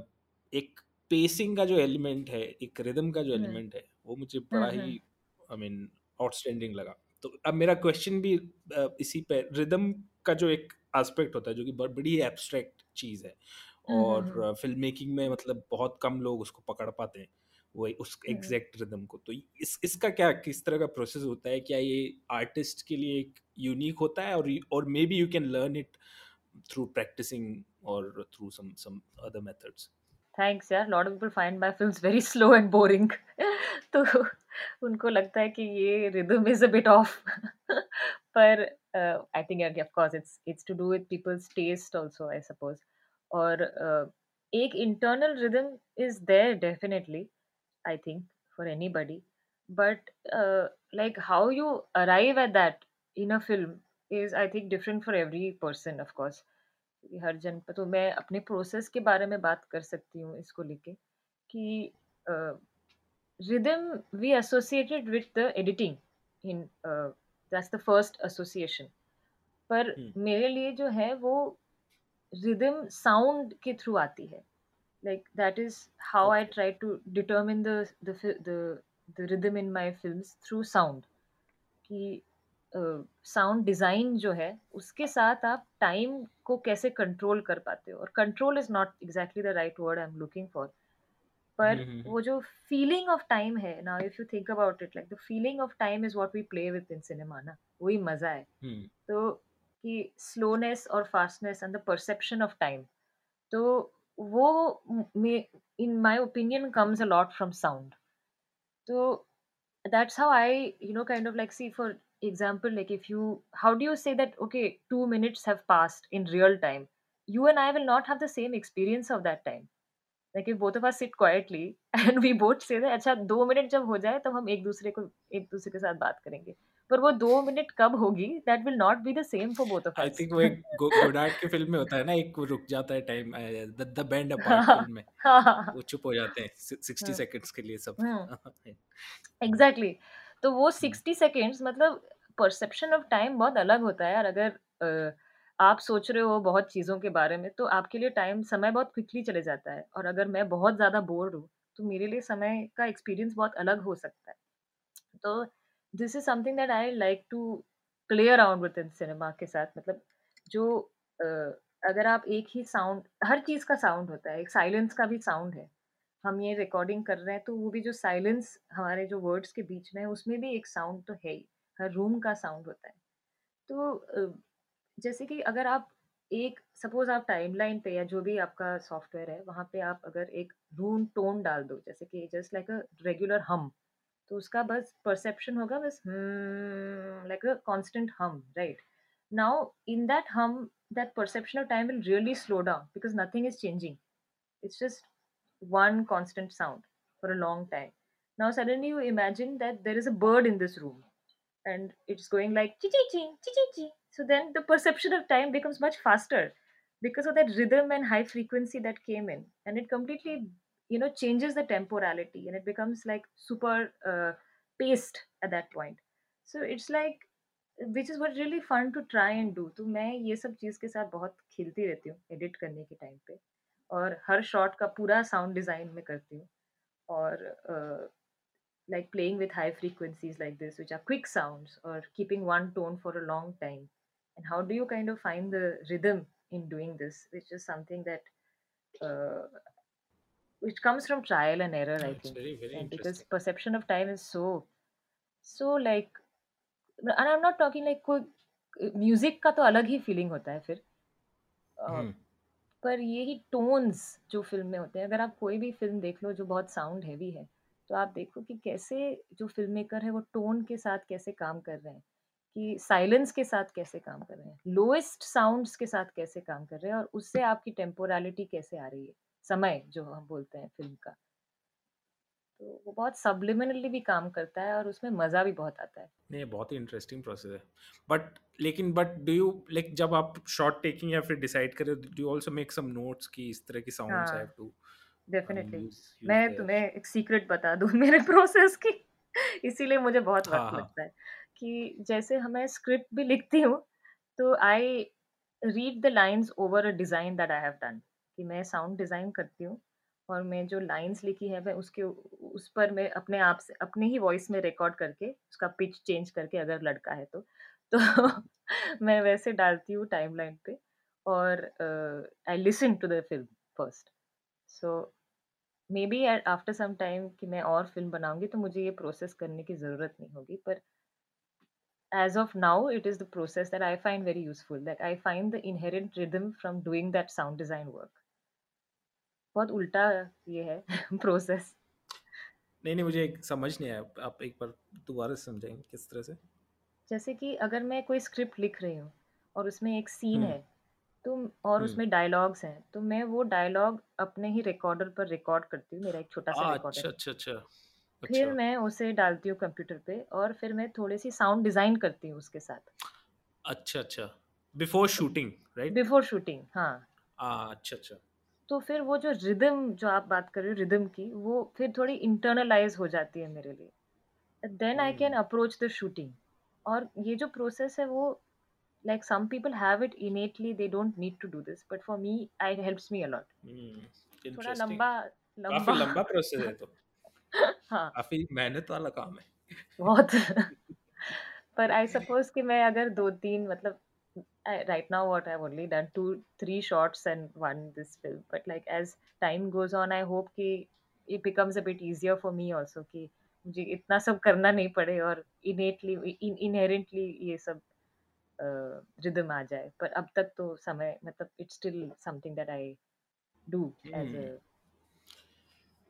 एक पेसिंग का जो एलिमेंट है एक रिदम का जो हम्म। एलिमेंट है वो मुझे हम्म बड़ा हम्म ही आई मीन आउटस्टैंडिंग लगा। तो अब मेरा क्वेश्चन भी अ, इसी पे रिदम का जो एक एस्पेक्ट होता है जो कि बड़ी एब्स्ट्रैक्ट चीज़ है हम्म हम्म और फ़िल्म मेकिंग में मतलब बहुत कम लोग उसको पकड़ पाते हैं। वो उस हम्म। एग्जैक्ट रिदम को। तो इस इसका क्या किस तरह का प्रोसेस होता है? क्या ये आर्टिस्ट के लिए एक यूनिक होता है? और और maybe you can learn it through practicing और through some some other methods thanks यार। Lot of people find my films very slow and boring तो उनको लगता है कि ये rhythm is a bit off पर I think of course it's it's to do with people's taste also I suppose और uh, एक internal rhythm is there definitely I think, for anybody. But uh, like how you arrive at that in a film is, I think, different for every person, of course. हर जन पर तो मैं अपने process के बारे में बात कर सकती हूँ इसको लेके कि we associated with the editing in uh, that's the first association पर मेरे लिए जो है वो रिदम साउंड के थ्रू आती है like that is how I try to determine the the fi- the the rhythm in my films through sound. कि साउंड डिज़ाइन जो है उसके साथ आप टाइम को कैसे कंट्रोल कर पाते हो? और control is not exactly the right word I am looking for पर हम्म वो जो फीलिंग ऑफ़ टाइम है ना if you think about it like the feeling of time is what we play with in cinema ना? वही मज़ा है। Hmm. तो कि स्लोनेस और fastness and the perception of time तो वो in my opinion comes a lot from sound तो that's how I you know kind of like see for example like if you how do you say that okay two minutes have passed in real time you and I will not have the same experience of that time like if both of are sit quietly and we both say अच्छा दो minute जब हो जाए तो हम एक दूसरे को, एक दूसरे के साथ बात करेंगे. पर वो दो मिनट कब होगी that will not be the same for both of I think वो एक गोडार्ड के फ़िल्म में होता है ना एक वो रुक जाता है time the band apart film में। हाँ वो चुप हो जाते हैं सिक्सटी सेकंड्स के लिए सब। हम्म। [laughs] एग्जैक्टली तो वो सिक्सटी सेकेंड्स मतलब परसेप्शन ऑफ़ टाइम बहुत अलग होता है यार। अगर आप सोच रहे हो बहुत चीज़ों के बारे में तो आपके लिए टाइम समय बहुत क्विकली चले जाता है। और अगर मैं बहुत ज़्यादा बोर्ड हूँ तो मेरे लिए समय का एक्सपीरियंस बहुत अलग हो सकता है। तो this is something that I like to play around with in cinema के साथ मतलब जो अ, अगर आप एक ही साउंड हर चीज़ का साउंड होता है एक साइलेंस का भी साउंड है। हम ये रिकॉर्डिंग कर रहे हैं तो वो भी जो साइलेंस हमारे जो वर्ड्स के बीच में है उसमें भी एक साउंड तो है ही हर रूम का साउंड होता है। तो अ, जैसे कि अगर आप एक सपोज़ आप टाइमलाइन पे या जो भी आपका सॉफ्टवेयर है वहाँ पे आप अगर एक रूम टोन डाल दो जैसे कि just like a regular hum तो उसका बस परसेप्शन होगा बस like a constant hmm right now in that hmm that perception of time will really slow down because nothing is changing it's just one constant sound for a long time. Now suddenly you imagine that there is a bird in this room and it's going like chi chi chi chi chi chi. So then the perception of time becomes much faster because of that rhythm and high frequency that came in, and it completely you know changes the temporality and it becomes like super uh, paced at that point so it's like which is what really fun to try and do तो मैं ये सब चीज़ के साथ बहुत खेलती रहती हूँ एडिट करने के टाइम पे और हर शॉट का पूरा साउंड डिज़ाइन में करती हूँ और like playing with high frequencies like this which are quick sounds or keeping one tone for a long time and how do you kind of find the rhythm in doing this which is something that uh, which comes from trial and error i It's think very, very and because perception of time is so so like and i'm not talking like कोई music का तो अलग ही feeling होता है फिर। हम्म। पर यही tones जो फ़िल्म में होते हैं अगर आप कोई भी फ़िल्म देख लो जो बहुत साउंड हैवी है तो आप देखो कि कैसे जो फ़िल्म मेकर है वो टोन के साथ कैसे काम कर रहे हैं कि साइलेंस के साथ कैसे काम कर रहे हैं लोएस्ट साउंड्स के साथ कैसे काम कर रहे हैं और उससे आपकी टेम्पोरलिटी कैसे आ रही है। समय जो हम बोलते हैं फ़िल्म का। तो वो बहुत सबलिमिनली भी काम करता है और उसमें मज़ा भी बहुत आता है। नहीं बहुत ही इंटरेस्टिंग प्रोसेस है। बट लेकिन बट डू यू लाइक जब आप शॉट टेकिंग या फिर डिसाइड करें do also make some notes कि इस तरह की साउंड्स आई हैव हाँ टू डेफिनेटली मैं देयर तुम्हें एक सीक्रेट बता दूँ [laughs] मेरे प्रोसेस की। इसीलिए मुझे बहुत हाँ वक्त हाँ। लगता है कि जैसे हमें स्क्रिप्ट भी लिखती हूँ तो I read the lines over a design that I have done कि मैं साउंड डिज़ाइन करती हूँ और मैं जो लाइंस लिखी है मैं उसके उस पर मैं अपने आप से, अपने ही वॉइस में रिकॉर्ड करके उसका पिच चेंज करके अगर लड़का है तो [laughs] तो मैं वैसे डालती हूँ टाइम लाइन पे और I listen to the film first so maybe after some time कि मैं और फ़िल्म बनाऊँगी तो मुझे ये प्रोसेस करने की ज़रूरत नहीं होगी, पर as of now it is the process that i find very useful, that i find the inherent rhythm from doing that sound design work. बहुत उल्टा ये है [laughs] प्रोसेस नहीं नहीं मुझे एक समझ नहीं आया। आप एक बार दोबारा समझाएँगे किस तरह से? जैसे कि अगर मैं कोई स्क्रिप्ट लिख रही हूँ और उसमें एक सीन हम्म। है तो और हम्म। उसमें डायलॉग्स हैं तो मैं वो डायलॉग अपने ही रिकॉर्डर पर रिकॉर्ड करती हूँ मेरा एक छोटा सा रिकॉर्डर अच्छा अच्छा अच्छा फिर अच्छा। मैं उसे डालती हूँ कंप्यूटर पे और फिर मैं थोड़ी सी साउंड डिज़ाइन करती हूँ उसके साथ। अच्छा अच्छा। Before shooting right before shooting हाँ। अच्छा अच्छा। तो फिर वो जो रिदम जो आप बात कर रहे हो रिदम की वो फिर थोड़ी इंटरनलाइज हो जाती है मेरे लिए। Then I can approach the shooting और ये जो प्रोसेस है वो like some people have it innately they don't need to do this but for me it helps me a lot. हम्म थोड़ा लंबा काफ़ी लंबा लंबा प्रोसेस है तो। [laughs] हाँ। काफ़ी मेहनत वाला काम है। बहुत। [laughs] पर आई सपोज़ [laughs] कि मैं अगर दो तीन मतलब right now what I've only done two three shots and one this film but like as time goes on I hope कि it becomes a bit easier for me also कि मुझे इतना सब करना नहीं पड़े और in, inherently ये सब रिदम आ जाए पर अब तक तो समय मतलब it's still something that I do as a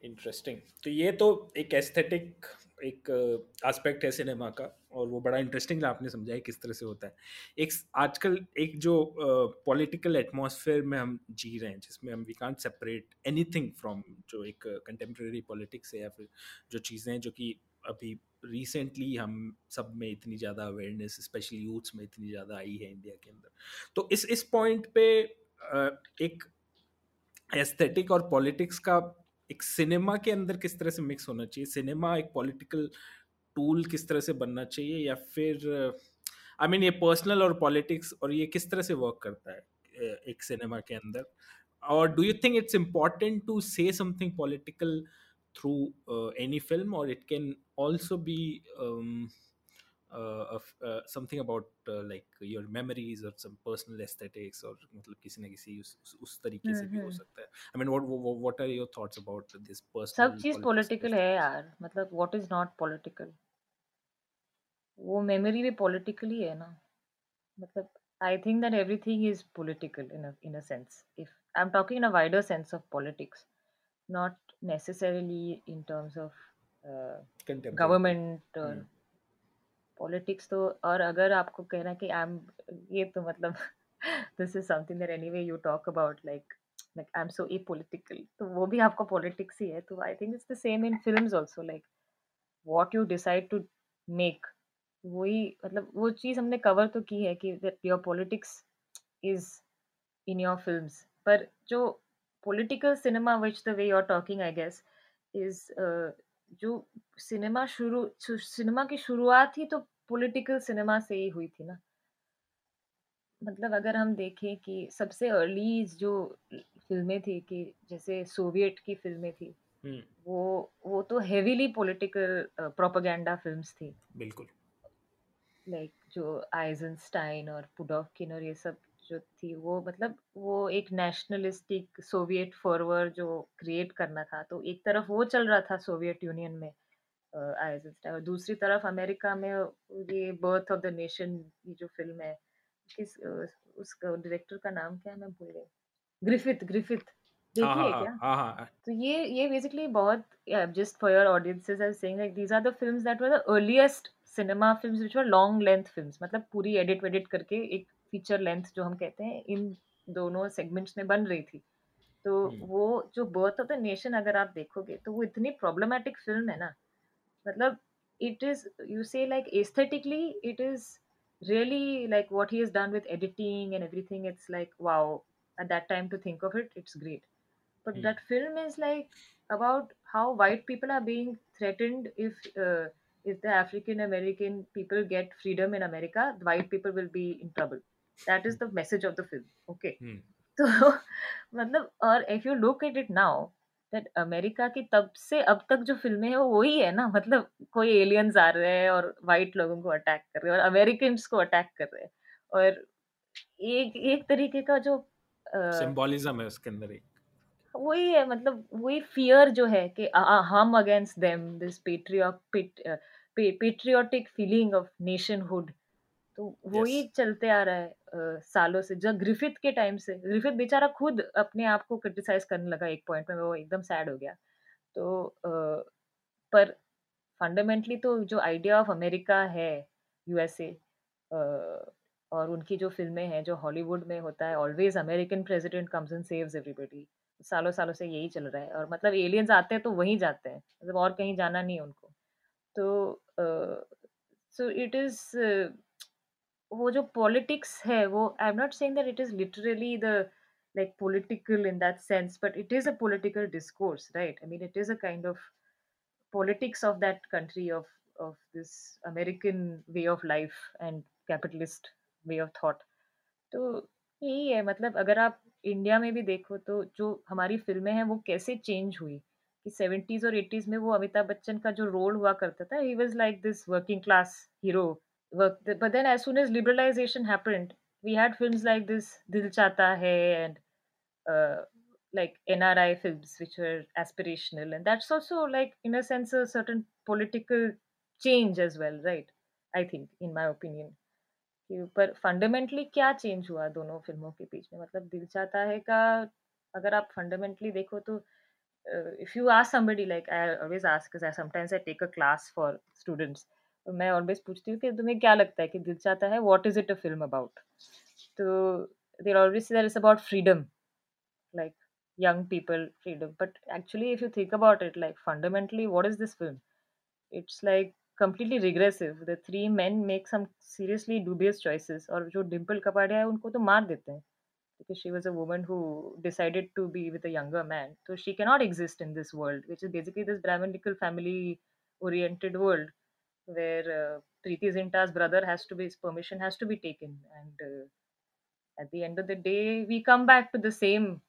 interesting तो ये तो एक एस्थेटिक एक एस्पेक्ट है सिनेमा का और वो बड़ा इंटरेस्टिंग आपने समझा है किस तरह से होता है। एक आजकल एक जो पॉलिटिकल एटमॉस्फेयर में हम जी रहे हैं, जिसमें हम we can't separate anything from जो एक कंटेम्प्रेरी पॉलिटिक्स है या फिर जो चीज़ें हैं, जो कि अभी रिसेंटली हम सब में इतनी ज़्यादा अवेयरनेस स्पेशली यूथ्स में इतनी ज़्यादा आई है इंडिया के अंदर। तो इस इस पॉइंट पे एक एस्थेटिक और पॉलिटिक्स का एक सिनेमा के अंदर किस तरह से मिक्स होना चाहिए? सिनेमा एक पॉलिटिकल टूल किस तरह से बनना चाहिए या फिर आई मीन ये पर्सनल और पॉलिटिक्स और ये किस तरह से वर्क करता है एक सिनेमा के अंदर? और do you think it's important to say something political through any film और it can also also be um, uh, uh, something about uh, like your memories or some personal aesthetics or मतलब किसी ना किसी उस, उस, उस तरीके से भी हो सकता है I mean what what, what are your thoughts about this personal सब चीज पॉलिटिकल है यार मतलब what is not political वो मेमोरी भी पॉलिटिकल ही है ना मतलब I think that everything is political in a in a sense. If I'm talking in a wider sense of politics, not necessarily in terms of uh, government or hmm. Politics तो और अगर आपको कहना कि I M, ये तो मतलब this is something that anyway you talk about like like I am so E political तो वो भी आपका पॉलिटिक्स ही है तो I think it's the same in film also like what you decide to make वही मतलब वो चीज़ हमने कवर तो की है कि your politics is in your film पर जो political cinema which the way you are talking I guess is जो सिनेमा शुरू सिनेमा की शुरुआत ही तो पॉलिटिकल सिनेमा से ही हुई थी ना। मतलब अगर हम देखें कि सबसे अर्ली जो फ़िल्में थी कि जैसे सोवियत की फ़िल्में थी वो वो तो हेवीली पॉलिटिकल प्रोपेगेंडा फिल्म्स थी। बिल्कुल। लाइक like, जो आइजनस्टाइन और पुडोवकिन और ये सब जो थी वो मतलब वो एक नेशनलिस्टिक सोवियत फॉरवर जो क्रिएट करना था तो एक तरफ़ वो चल रहा था सोवियत यूनियन में आइजनस्टाइन और दूसरी तरफ़ अमेरिका में ये बर्थ ऑफ़ द नेशन ये जो फ़िल्म है किस उसका डायरेक्टर का नाम क्या है मैं भूल गई। ग्रिफिथ ग्रिफिथ देखिए क्या? हाँ हाँ हाँ। तो ये ये बेसिकली बहुत just for your audiences I saying like these are the films that were the earliest cinema films which were long length films मतलब पूरी एडिट वेडिट करके एक फीचर लेंथ जो हम कहते हैं इन दोनों सेगमेंट्स में बन रही थी। तो हम्म। वो जो बर्थ ऑफ़ द नेशन अगर आप देखोगे तो वो इतनी प्रॉब्लमेटिक फ़िल्म है ना। मतलब it is you say like aesthetically it is really like what he is done with editing and every thing it's like wow at that time to think of it it's great but that film is like about how white people are being threatened if if the African American people get freedom in America white people will be in trouble that is the message of the film okay? Hmm तो [laughs] मतलब और if you look at it now that America की तब से अब तक जो फ़िल्में हैं वो वही है ना? मतलब कोई एलियंस आ रहे हैं और वाइट लोगों को अटैक कर रहे हैं और अमेरिकन को अटैक कर रहे हैं और एक एक तरीके का जो सिंबोलिज्म है उसके अंदर एक। वही है मतलब वही फियर जो है कि हम against them this patriotic feeling of nationhood तो वही यस। चलते आ रहा है अ, सालों से जब ग्रिफिथ के टाइम से। ग्रिफिथ बेचारा खुद अपने आप को क्रिटिसाइज करने लगा एक पॉइंट में वो एकदम सैड हो गया। तो अ, पर फंडामेंटली तो जो आइडिया ऑफ़ अमेरिका है यूएसए और उनकी जो फ़िल्में हैं जो हॉलीवुड में होता है always American president comes and saves everybody सालों सालों से यही चल रहा है और मतलब एलियंस आते हैं तो वहीं जाते हैं मतलब और कहीं जाना नहीं है उनको। तो सो इट इज़ वो जो पॉलिटिक्स है, वो I am not saying that it is literally the, like, political in that sense, but it is a political discourse, right? I mean, it is a kind of politics of that country, of of this American way of life and capitalist way of thought. तो यही है मतलब अगर आप India में भी देखो तो जो हमारी फ़िल्में हैं, वो कैसे चेंज हुई कि सेवेंटीज़ और एटीज़ में वो अमिताभ बच्चन का जो रोल हुआ करता था, he was like this working class hero but then as soon as liberalization happened we had films like this dil chata hai and uh, like nri films which were aspirational and that's also like in a sense a certain political change as well right i think in my opinion पर fundamentally क्या change हुआ दोनों फ़िल्मों के बीच में मतलब दिल चाहता है का अगर आप फंडामेंटली देखो तो if you ask somebody like I always ask I sometimes I take a class for students तो मैं ऑलवेज पूछती हूँ कि तुम्हें क्या लगता है कि दिल चाहता है what is it a film about तो there always that is about freedom like young people freedom but actually if you think about it like fundamentally what is this film it's like completely regressive the three men make some seriously dubious choices और जो डिम्पल कपाड़िया है उनको तो मार देते हैं because she was a woman who decided to be with a younger man so she cannot exist in this world which is basically this brahmanical family oriented world where uh, Preeti Zinta's brother has to be his permission has to be taken. And uh, at the end of the day we come back to the same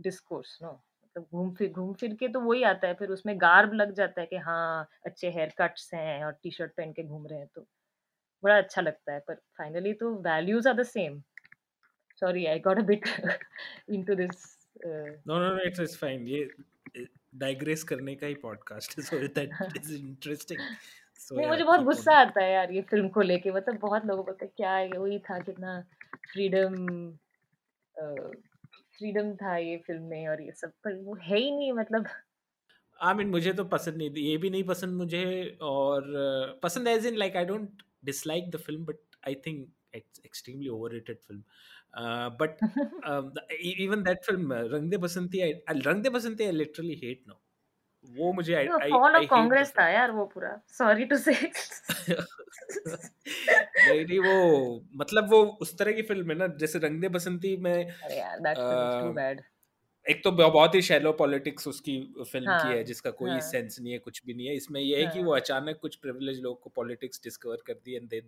discourse no मतलब घूम फिर घूम फिर के तो वही आता है फिर उसमें गार्ब लग जाता है कि हाँ अच्छे हेयर कट्स हैं और टी शर्ट पहन के घूम रहे हैं तो बड़ा अच्छा लगता है। पर फाइनली तो values are the same sorry I got a bit into this no no no it's it's fine ये डाइग्रेस करने का ही पॉडकास्ट है so that is interesting so नहीं मुझे बहुत गुस्सा आता है यार ये फ़िल्म को लेके। मतलब बहुत लोगों को क्या है वही था कितना फ्रीडम फ्रीडम था ये फ़िल्म में और ये सब पर वो है ही नहीं मतलब। आई मीन मुझे तो पसंद नहीं थी ये भी नहीं पसंद मुझे और uh, पसंद as in like I don't dislike the film but I think it's extremely overrated film but even that film Rang De Basanti I Rang De Basanti I literally hate now वो मुझे fall of Congress था यार वो पूरा। Sorry to say नहीं नहीं वो मतलब वो उस तरह की फ़िल्म है ना जैसे रंग दे बसंती में अरे यार दैट फ़िल्म टू बैड एक तो बहुत ही शैलो पॉलिटिक्स उसकी फ़िल्म हाँ, की है जिसका कोई हाँ, सेंस नहीं है कुछ भी नहीं है। इसमें यह है हाँ, कि वो हाँ, अचानक कुछ प्रिविलेज लोग को पॉलिटिक्स डिस्कवर कर दी and they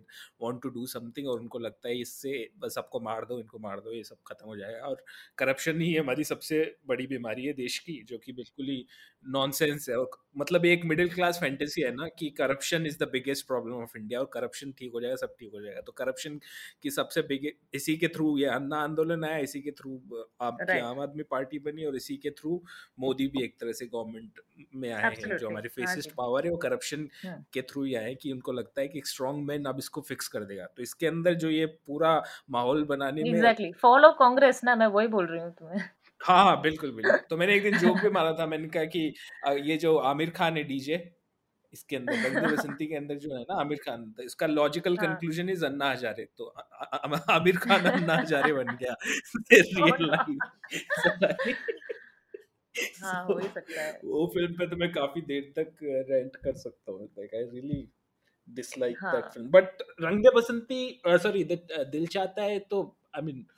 want to do something और उनको लगता है इससे बस सबको मार दो इनको मार दो ये सब खत्म हो जाएगा। और करप्शन ही हमारी सबसे बड़ी बीमारी है देश की जो कि बिल्कुल ही नॉनसेंस है। मतलब एक मिडिल क्लास फैंटेसी है ना कि corruption is the biggest problem of India और करप्शन ठीक हो जाएगा सब ठीक हो जाएगा। तो करप्शन की सबसे बिग इसी के थ्रू ये अन्ना आंदोलन आया इसी के थ्रू आपकी राइट आम आदमी पार्टी बनी और इसी के थ्रू मोदी भी एक तरह से गवर्नमेंट में आए हैं जो हमारे फेसिस्ट पावर है वो करप्शन हम्म के थ्रू ही आए कि उनको लगता है कि एक स्ट्रॉन्ग मैन अब इसको फिक्स कर देगा। तो इसके अंदर जो ये पूरा माहौल बनाने में फॉलो कांग्रेस ना मैं वही बोल रही हूँ तुम्हें। हाँ हाँ बिल्कुल बिल्कुल। तो मैंने एक दिन जोक भी मारा था मैंने कहा कि अ, ये जो आमिर खान है डीजे इसके अंदर रंग बसंती के अंदर जो है ना आमिर खान तो इसका लॉजिकल हाँ। Conclusion is Anna Hazare. तो अ- अ- अ- आमिर खान अन्ना हजारे बन गया। रियल [laughs] [laughs] लाइफ हाँ हो ही सकता है। वो फ़िल्म पे तो मैं काफ़ी देर तक रेंट कर सकता हूँ। Like I really dislike that हाँ। Film but Rang De Basanti sorry दिल चाहता है तो आई I मीन mean,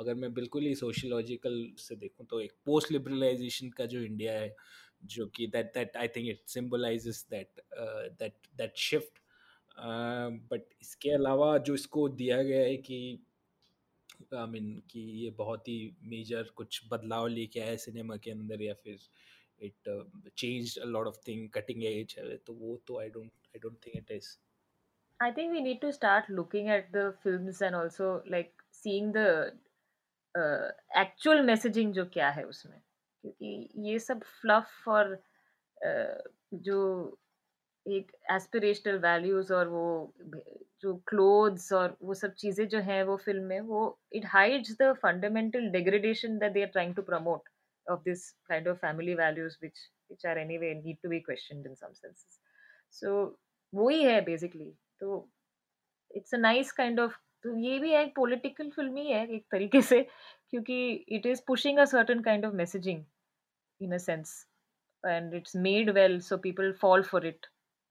अगर मैं बिल्कुल ही सोशियोलॉजिकल से देखूँ तो एक पोस्ट लिबरलाइजेशन का जो इंडिया है, जो कि that that I think it symbolises that that that shift but इसके अलावा जो इसको दिया गया है कि आई मीन कि ये बहुत ही मेजर कुछ बदलाव लेके आया सिनेमा के अंदर या फिर it change a lot of thing cutting edge है तो वो तो I don't I don't think it is I think we need to start looking at the films and also, like, seeing the uh, messaging जो क्या है उसमें? क्योंकि ये सब फ्लफ और जो एक एस्पिरेशनल वैल्यूज़ और वो जो क्लोथ्स और वो सब चीज़ें जो हैं वो फ़िल्म में वो it hides the fundamental degradation that they are trying to promote of this kind of family values which which are anyway need to be questioned in some senses. So वही है बेसिकली तो it's a nice kind of तो ये भी एक political film ही है एक तरीके से क्योंकि it is pushing a certain kind of messaging in a sense and it's made well so people fall for it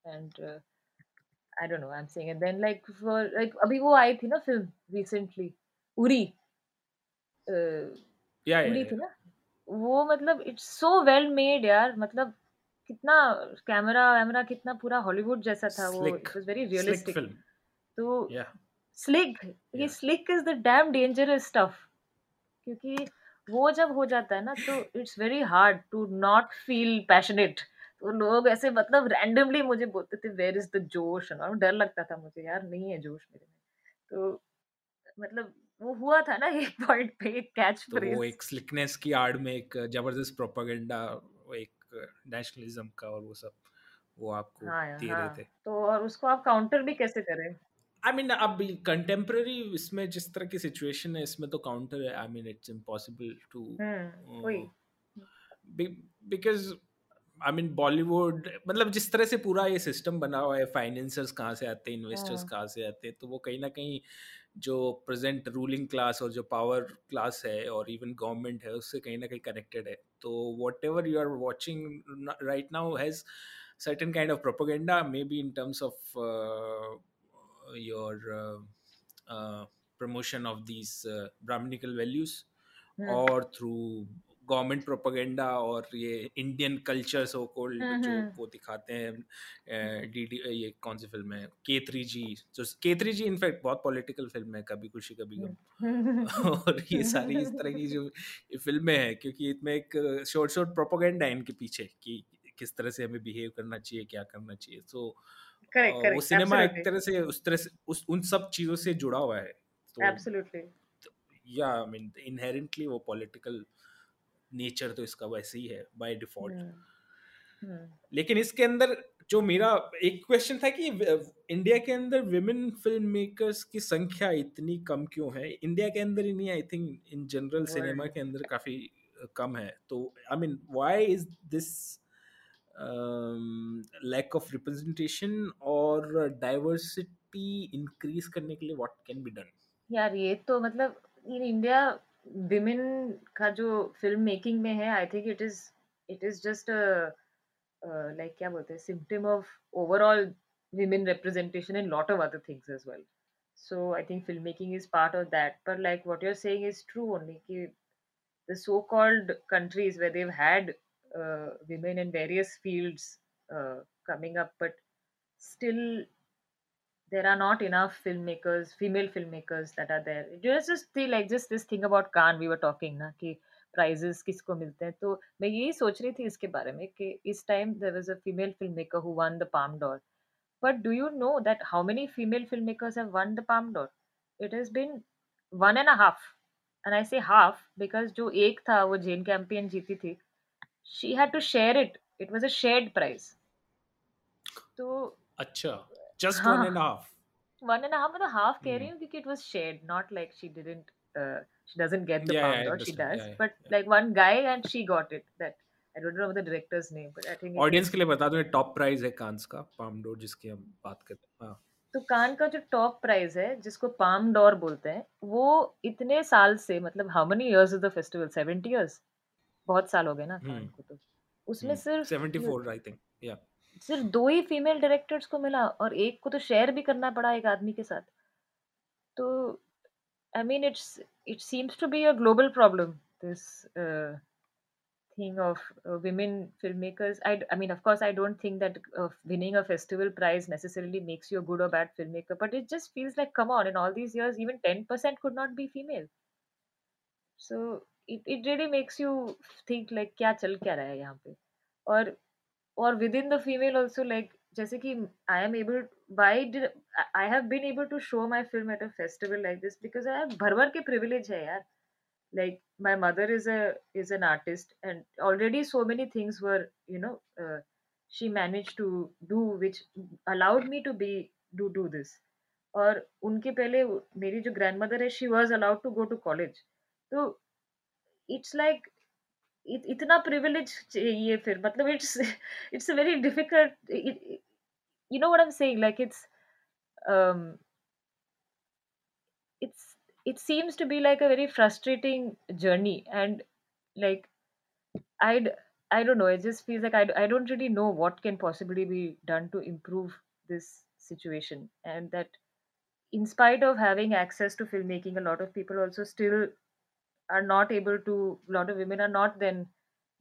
and I don't know I am saying and then like for like अभी वो आई थी ना film recently Uri या उरी थी ना वो मतलब इट्स सो वेल मेड यार मतलब कितना कैमरा वैमरा कितना पूरा हॉलीवुड जैसा था वो वेरी रियलिस्टिक तो. स्लिक ये slick is the damn dangerous stuff क्योंकि वो जब हो जाता है ना तो it's very hard to not feel passionate तो लोग ऐसे मतलब रैंडमली मुझे बोलते थे वेयर इज़ द जोश? और डर लगता था मुझे यार नहीं है जोश मेरे में. तो मतलब वो हुआ था ना [laughs] एक पॉइंट पे एक कैच तो वो एक स्लिकनेस की आड़ में एक ज़बरदस्त प्रोपागेंडा एक नेशनलिज्म का और वो सब वो आपको हाँ दे हाँ रहे थे। तो और उसको आप काउंटर भी कैसे करें? आई मीन अब कंटेम्प्रेरी इसमें जिस तरह की सिचुएशन है इसमें तो काउंटर है। I mean it's impossible to because I mean Bollywood मतलब जिस तरह से पूरा ये सिस्टम बना हुआ है फाइनेंसर्स कहाँ से आते हैं इन्वेस्टर्स हम्म कहाँ से आते हैं तो वो कहीं ना कहीं जो प्रेजेंट रूलिंग क्लास और जो पावर क्लास है और इवन गवर्नमेंट है उससे कहीं ना कहीं कनेक्टेड है। तो whatever you are watching right now has certain kind of propaganda maybe in terms of uh, your uh, uh, promotion of these uh, brahminical values hmm or through government propaganda और ये Indian culture so called जो हम्म वो दिखाते हैं D D ये कौन सी film है? K three G जो के थ्री जी इनफैक्ट बहुत पॉलिटिकल फ़िल्म है कभी खुशी कभी गम और ये सारी इस तरह की जो फ़िल्में हैं क्योंकि इसमें एक शॉर्ट शॉर्ट प्रोपागेंडा है इनके पीछे कि किस तरह से हमें बिहेव करना चाहिए क्या करना चाहिए? तो करेक्ट वो सिनेमा एक तरह से उस तरह से उस उन सब चीज़ों से जुड़ा हुआ है। तो या आई मीन इनहेरेंटली वो पॉलिटिकल नेचर तो इसका वैसे ही है बाय डिफ़ॉल्ट हम्म हम्म लेकिन इसके अंदर जो मेरा एक क्वेश्चन था कि इंडिया के अंदर विमेन फ़िल्म मेकर्स की संख्या इतनी कम क्यों है? इंडिया के अंदर ही नहीं I think in general cinema के अंदर काफ़ी कम है। तो I mean why is this lack of representation और डाइवर्सिटी इंक्रीज करने के लिए व्हाट कैन बी डन यार, ये तो मतलब इन इंडिया विमेन का जो फ़िल्म मेकिंग में है I think it is it is just like क्या बोलते हैं symptom of overall women representation in lot of other things as well so I think film making is part of that पर like what you are saying is true only कि the so called countries they they've had uh, women in various fields uh, coming up, but still there are not enough filmmakers, female filmmakers that are there. Just just the like just this thing about Khan we were talking ना कि prizes किसको मिलते हैं तो मैं यही सोच रही थी इसके बारे में कि इस time there was a female filmmaker who won the Palm d'Or. But do you know that how many female filmmakers have won the Palm d'Or? It has been one and a half. And I say half because जो एक था वो जेन Campion जीती थी she had to share it. It was a shared prize. तो अच्छा just हाँ one and a half one and a half मतलब half कह Hmm. रही हूँ क्योंकि it was shared not like she didn't uh, she doesn't get the Yeah, palm yeah, I d'or she does Yeah, yeah, but yeah. like one guy and she got it that I don't know the director's name but I think audience के लिए बता दो top prize है Cannes का Palme d'Or जिसकी हम बात करते हैं हाँ तो कान का जो टॉप प्राइज है जिसको पाम डॉर बोलते हैं वो इतने साल से मतलब how many years is the festival 70 years बहुत साल हो गए ना को तो। उसमें सिर्फ़ आई थिंक सिर्फ़ दो ही फीमेल डायरेक्टर्स को मिला और एक को तो शेयर भी करना पड़ा एक आदमी के साथ। तो I mean it's it seems to be a global problem this thing of women film makers I I mean of course I don't think that winning a festival prize necessarily makes you a good और bad film maker but it just feels like come on in all these years even ten percent could not be female so it really makes you think like क्या चल क्या रहा है यहाँ पे? और और with in the female also like जैसे कि I am able by I have been able to show my film at a festival like this because I have भर भर के प्रिविलेज है यार। Like my mother is a is an artist and already so many things were you know she manage to do which allowed me to be do do this और उनके पहले मेरी जो ग्रैंड मदर है she was allowed to go to college तो it's like इत, इतना privilege चाहिए फिर मतलब it's it's very difficult you know what I am saying like it's um it's it seems to be like a very frustrating journey and like i'd i don't know it just feels like I, d- I don't really know what can possibly be done to improve this situation and that in spite of having access to filmmaking a lot of people also still are not able to a lot of women are not then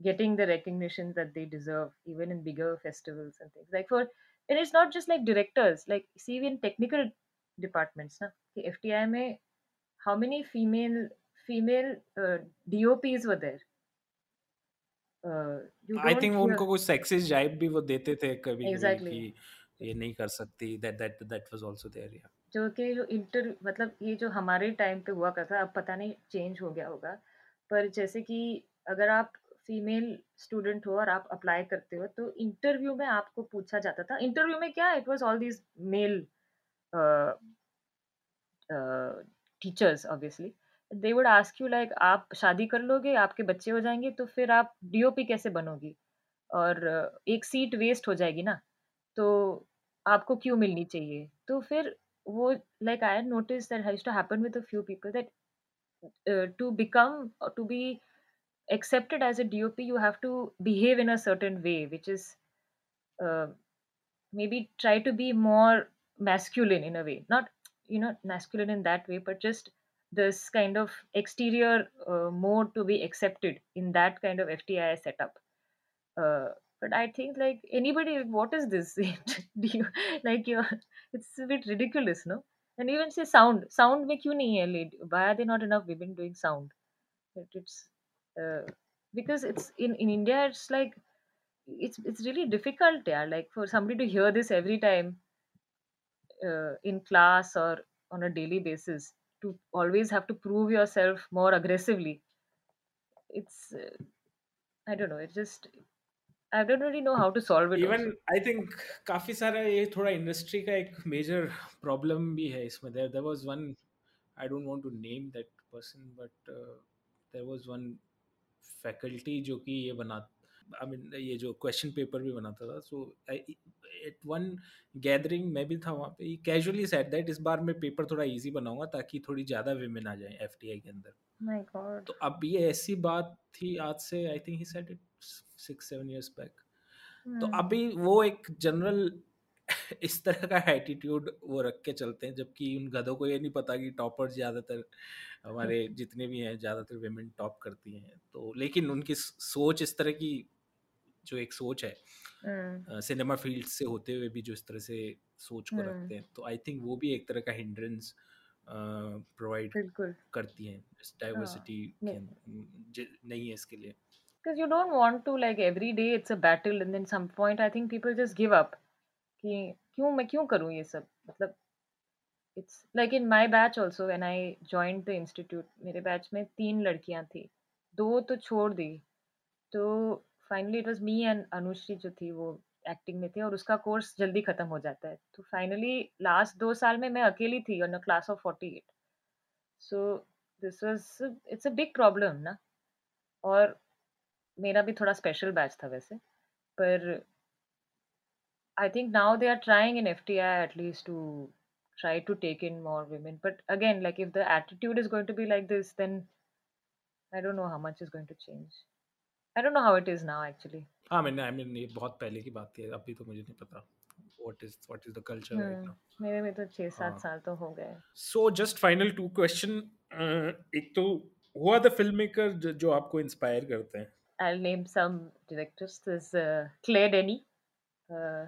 getting the recognition that they deserve even in bigger festivals and things like for and it's not just like directors like see in technical departments na कि FTI में how many female female uh, DOPs were there uh, you I don't think hear उनको कुछ sexist जाइब भी वो देते थे कभी कभी Exactly. कि ये नहीं कर सकती that that that was also there या जो कि जो इंटर मतलब ये जो हमारे टाइम पे हुआ करता अब पता नहीं चेंज हो गया होगा। पर जैसे कि अगर आप फीमेल स्टूडेंट हो और आप अप्लाई करते हो तो इंटरव्यू में आपको पूछा जाता था। इंटरव्यू में क्या it was all these male teachers obviously they would ask you like आप शादी कर लोगे, आपके बच्चे हो जाएँगे तो फिर आप डीओपी कैसे बनोगी? और एक सीट वेस्ट हो जाएगी ना तो आपको क्यों मिलनी चाहिए? तो फिर like I noticed that has to happen with a few people that uh, to become or to be accepted as a DOP, you have to behave in a certain way, which is uh, maybe try to be more masculine in a way. Not you know masculine in that way, but just this kind of exterior uh, mode to be accepted in that kind of FTI setup. But I think like anybody, what is this? [laughs] Do you like your It's a bit ridiculous, no? And even say sound, sound में क्यों नहीं है lead? Why are there not enough women doing sound? It, it's uh, because it's in in India. It's like it's it's really difficult, yeah. Like for somebody to hear this every time uh, in class or on a daily basis, to always have to prove yourself more aggressively. It's uh, I don't know. It's just I don't really know how to solve it. Even. I think काफ़ी सारा ये थोड़ा industry का एक major problem भी है इसमें there there was one I don't want to name that person but there was one faculty जो कि ये बना आई मीन ये जो क्वेश्चन पेपर भी बनाता था सो एट वन गैदरिंग मैं भी था वहाँ पे कैजुअली सेड दैट इस बार मैं पेपर थोड़ा इजी बनाऊँगा ताकि थोड़ी ज़्यादा विमेन आ जाए एफ़ के अंदर My God. तो अब ये ऐसी बात थी आज से I think he said it six seven years back तो Hmm. अभी वो एक जनरल [laughs] इस तरह का एटीट्यूड वो रख के चलते हैं जबकि उन गधों को ये नहीं पता कि टॉपर्स ज़्यादातर हमारे जितने भी हैं ज़्यादातर वेमेन टॉप करती हैं। तो लेकिन उनकी सोच इस तरह की जो एक सोच है सिनेमा हम्म। फ़ील्ड से होते हुए भी जो इस तरह से सोच को रखते हैं तो आई थिंक वो भी एक तरह का हिंड्रेंस प्रोवाइड करती हैं डाइवर्सिटी हाँ के नहीं है इसके लिए। Because you don't want to, like, every day it's a battle and then some point I think people just give up. कि क्यों मैं क्यों करूँ ये सब? मतलब it's like in my batch also when I joined the institute, मेरे batch में तीन लड़कियाँ थी। दो तो छोड़ दी। तो finally it was me and Anushree जो थी वो एक्टिंग में थी और उसका कोर्स जल्दी खत्म हो जाता है। तो फाइनली लास्ट दो साल में मैं अकेली थी on a class of forty eight so this was it's a big problem ना? और मेरा भी थोड़ा स्पेशल बैच था वैसे पर I think now they are trying in F T I at least to try to take in more women but again like if the attitude is going to be like this then I don't know how much is going to change I don't know how it is now actually हाँ मैंने आई mean ये बहुत पहले की बात थी अभी तो मुझे नहीं पता what is what is the culture मेरे में तो 6 7 हाँ. साल तो हो गए। So just final two question एक तो हुआ द फ़िल्म मेकर जो आपको इंस्पायर करते हैं? I'll name some directors there's uh, Claire uh,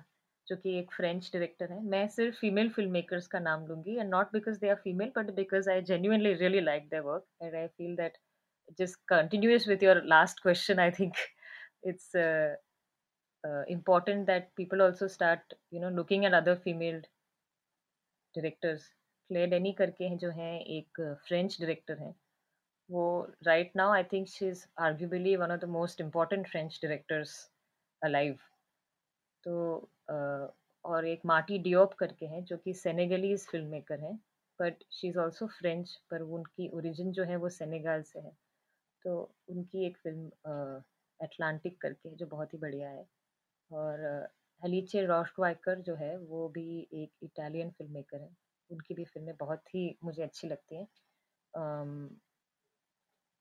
जो कि एक फ्रेंच डायरेक्टर है मैं सिर्फ़ फीमेल फ़िल्म मेकर्स का नाम लूँगी and not because they are female but because I genuinely really like their work and I feel that just continuous with your last question i think it's uh, uh, important that people also start you know looking at other female directors Claire Denis करके हैं जो हैं एक French director हैं वो right now I think she is arguably one of the most important French directors alive तो uh, और एक मार्टी डिओप करके हैं जो कि सेनेगलीज फ़िल्म मेकर हैं but she is also French पर उनकी ओरिजिन जो है वो सेनेगल से है। तो उनकी एक फ़िल्म एटलांटिक करके जो बहुत ही बढ़िया है। और हलीचे रॉशवाइकर जो है वो भी एक इटालियन फ़िल्म मेकर हैं। उनकी भी फ़िल्में बहुत ही मुझे अच्छी लगती हैं।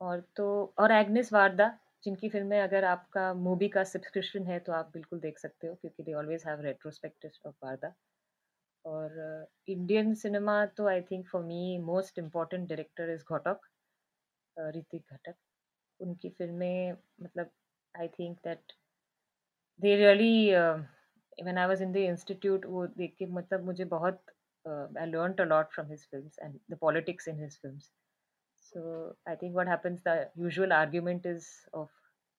और तो और एग्नेस वारदा जिनकी फ़िल्में अगर आपका मूवी का सब्सक्रिप्शन है तो आप बिल्कुल देख सकते हो, क्योंकि they always have retrospective of Varda और इंडियन सिनेमा तो I think for me most important director is Ghatak Ritwik Ghatak उनकी फ़िल्में मतलब I think that they really when I was in the institute वो देख के मतलब मुझे बहुत I learn a lot from his films and the politics in his films so I think what happens, the usual argument is of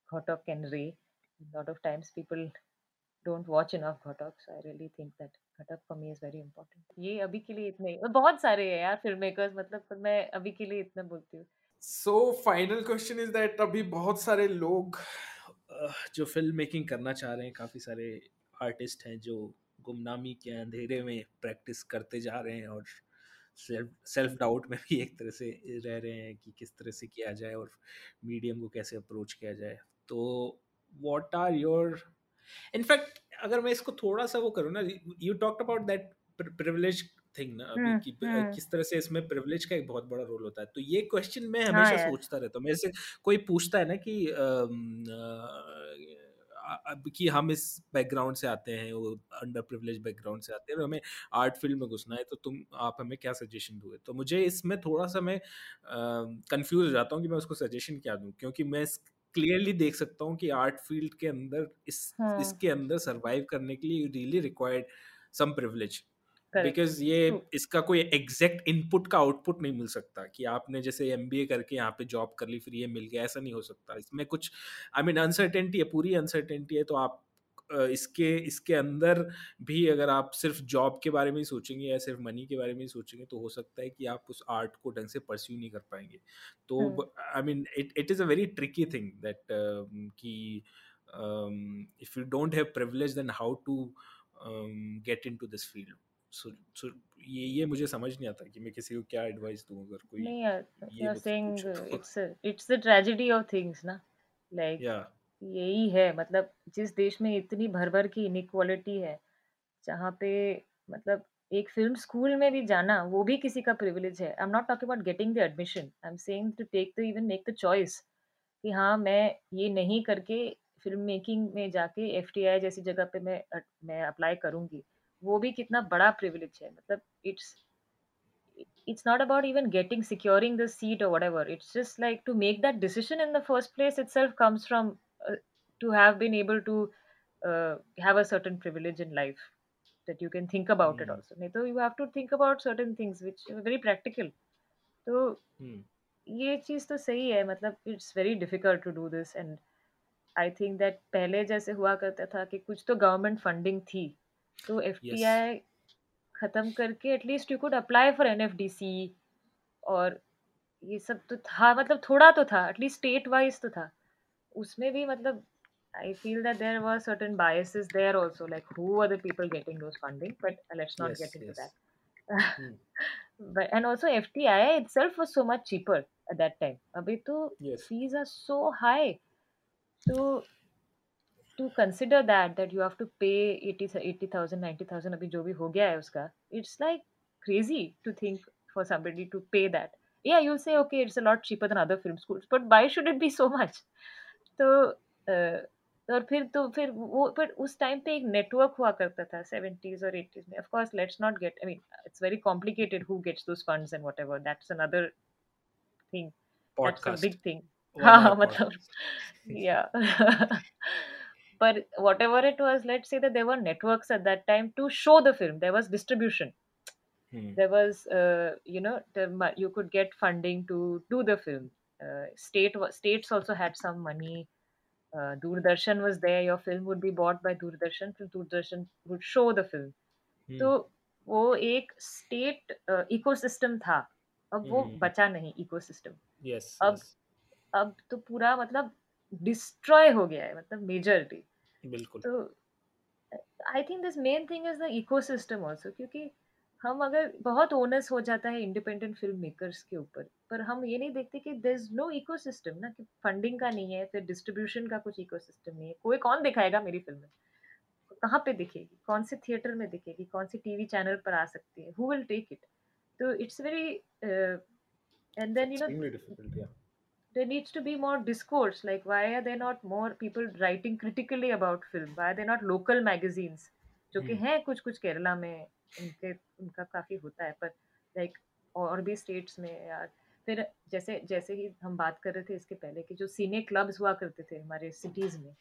Ghotok and Ray. A lot of times people don't watch enough Ghotok, so I really think that Ghotok for me is very important. ये अभी के लिए इतने और बहुत सारे हैं यार फ़िल्म मेकर्स मतलब पर मैं अभी के लिए इतना बोलती हूँ so final question is that अभी बहुत सारे लोग जो फ़िल्म मेकिंग करना चाह रहे हैं काफ़ी सारे आर्टिस्ट हैं जो गुमनामी के अंधेरे में प्रैक्टिस करते जा रहे हैं और सेल्फ डाउट में भी एक तरह से रह रहे हैं कि किस तरह से किया जाए और मीडियम को कैसे अप्रोच किया जाए। तो वॉट आर योर इनफैक्ट अगर मैं इसको थोड़ा सा वो करूँ ना you talked about that privilege thing ना अभी हम्म कि हम्म। किस तरह से इसमें प्रिविलेज का एक बहुत बड़ा रोल होता है। तो ये क्वेश्चन मैं हाँ हमेशा सोचता रहता हूँ। मेरे से कोई पूछता है ना कि कि हम इस बैकग्राउंड से आते हैं वो अंडर प्रिवलेज बैकग्राउंड से आते हैं और हमें आर्ट फ़ील्ड में घुसना है तो तुम आप हमें क्या सजेशन दोगे तो मुझे इसमें थोड़ा सा मैं कंफ्यूज हो जाता हूँ कि मैं उसको सजेशन क्या दूँ क्योंकि मैं क्लियरली देख सकता हूँ कि आर्ट फ़ील्ड के अंदर इस हाँ. इसके अंदर सर्वाइव करने के लिए you really required some privilege because ये इसका कोई एग्जैक्ट इनपुट का आउटपुट नहीं मिल सकता कि आपने जैसे एमबीए करके यहाँ पे जॉब कर ली फिर ये मिल गया ऐसा नहीं हो सकता। इसमें कुछ आई मीन अनसर्टेनिटी है पूरी अनसर्टेनिटी है तो आप इसके इसके अंदर भी अगर आप सिर्फ़ जॉब के बारे में ही सोचेंगे या सिर्फ़ मनी के बारे में ही सोचेंगे तो हो सकता है कि आप उस आर्ट को ढंग से परस्यू नहीं कर पाएँगे। तो I mean it it is a very tricky thing that कि if you don't have privilege then how to get in to this field so so ये ये मुझे समझ नहीं आता कि मैं किसी को क्या एडवाइस दूँ अगर कोई नहीं यार you are saying it's it's the tragedy of things ना। लाइक या यही है मतलब जिस देश में इतनी भर भर की इनइक्वालिटी है जहाँ पे मतलब एक फ़िल्म स्कूल में भी जाना वो भी किसी का प्रिविलेज है। I am not talking about getting the admission I am saying to take the even make the choice कि हाँ मैं ये नहीं करके फ़िल्म मेकिंग में जाके एफटीआई जैसी जगह पे मैं मैं अप्लाई करूँगी। वो भी कितना बड़ा प्रिविलेज है। मतलब it's it's not about even getting securing the seat और whatever it's just like to make that decision in the first place itself comes from to have been able to have a certain privilege in life that you can think about it also नहीं तो you have to think about certain things which very practical तो hmm. ये चीज़ तो सही है मतलब it's very difficult to do this and I think that पहले जैसे हुआ करता था कि कुछ तो गवर्नमेंट फंडिंग थी। तो एफ़ Yes. खत्म करके at least you could apply for an और ये सब तो था मतलब थोड़ा तो था एटलीस्ट स्टेट वाइज तो था उसमें भी मतलब I feel that there were certain biases there also, like who were the people getting those funding, but let's not Yes, get into yes. that. Hmm. but and also FTI itself was so much cheaper at that time. अभी तो Yes. fees are so high. So to consider that that you have to pay 80 80,000 90,000 अभी जो भी हो गया है उसका it's like crazy to think for somebody to pay that. Yeah, you'll say okay, it's a lot cheaper than other film schools, but why should it be so much? तो uh, और फिर तो फिर वो पर उस टाइम पे एक नेटवर्क हुआ करता था सेवेंटीज और एटीज में of course let's not get I mean it's very complicated who gets those funds and whatever that's another thing that's a Podcast. Big thing One हाँ hour मतलब podcast. yeah but whatever it was let's say that there were networks at that time to show the film there was distribution Hmm. there was uh, you know the, mo- you could get funding to do the film uh, state wa- states also had some money uh, Doordarshan was there. Your film would be bought by Doordarshan. फिर Doordarshan would show the film. Hmm. तो वो एक state ecosystem था अब वो हम्म। बचा नहीं ecosystem Yes. अब yes. अब तो पूरा मतलब डिस्ट्रॉय हो गया है मतलब मेजरली बिल्कुल। तो I think this main thing is the ecosystem also क्योंकि हम अगर बहुत ओनस हो जाता है इंडिपेंडेंट फ़िल्म मेकर्स के ऊपर पर हम ये नहीं देखते कि देर इज़ नो इकोसिस्टम ना कि फंडिंग का नहीं है फिर डिस्ट्रीब्यूशन का कुछ इकोसिस्टम नहीं है। कोई कौन दिखाएगा मेरी फ़िल्म कहाँ पे दिखेगी? कौन से थिएटर में दिखेगी? कौन सी टीवी चैनल पर आ सकती है? हु विल टेक इट तो it's very and then you know extremely difficult. Yeah. There needs to be more discourse like why are there not more people writing critically about film why are there not local magazines जो कि Hmm. हैं कुछ कुछ केरला में उनके उनका काफ़ी होता है पर लाइक और भी स्टेट्स में यार फिर जैसे जैसे ही हम बात कर रहे थे इसके पहले कि जो सीने क्लब्स हुआ करते थे हमारे सिटीज़ में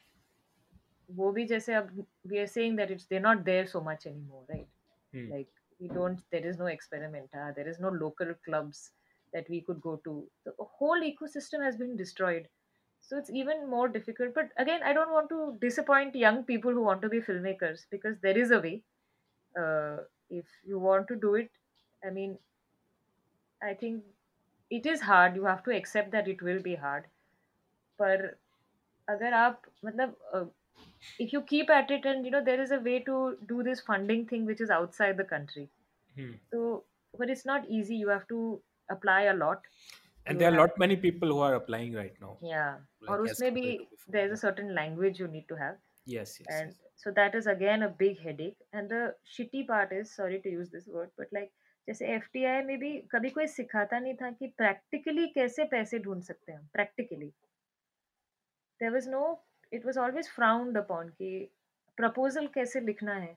वो भी जैसे अब we are saying that it's they not there so much anymore right Hmm. like we don't there is no experimenta there is no local clubs that we could go to the whole ecosystem has been destroyed so it's even more difficult but again i don't want to disappoint young people who want to be filmmakers because there is a way uh, if you want to do it i mean i think it is hard you have to accept that it will be hard पर अगर आप मतलब uh, if you keep at it and you know there is a way to do this funding thing which is outside the country Hmm. so but it's not easy you have to apply a lot And there are a lot many people who are applying right now. yeah Like उसमें भी compared there's a certain language you need to have Yes, yes. and yes. so that is again a big headache and the shitty part is sorry to use this word but like जैसे F में भी कभी कोई सिखाता नहीं था कि practically कैसे पैसे ढूंढ सकते हैं practically there was no it was always frowned upon कि प्रपोजल कैसे लिखना है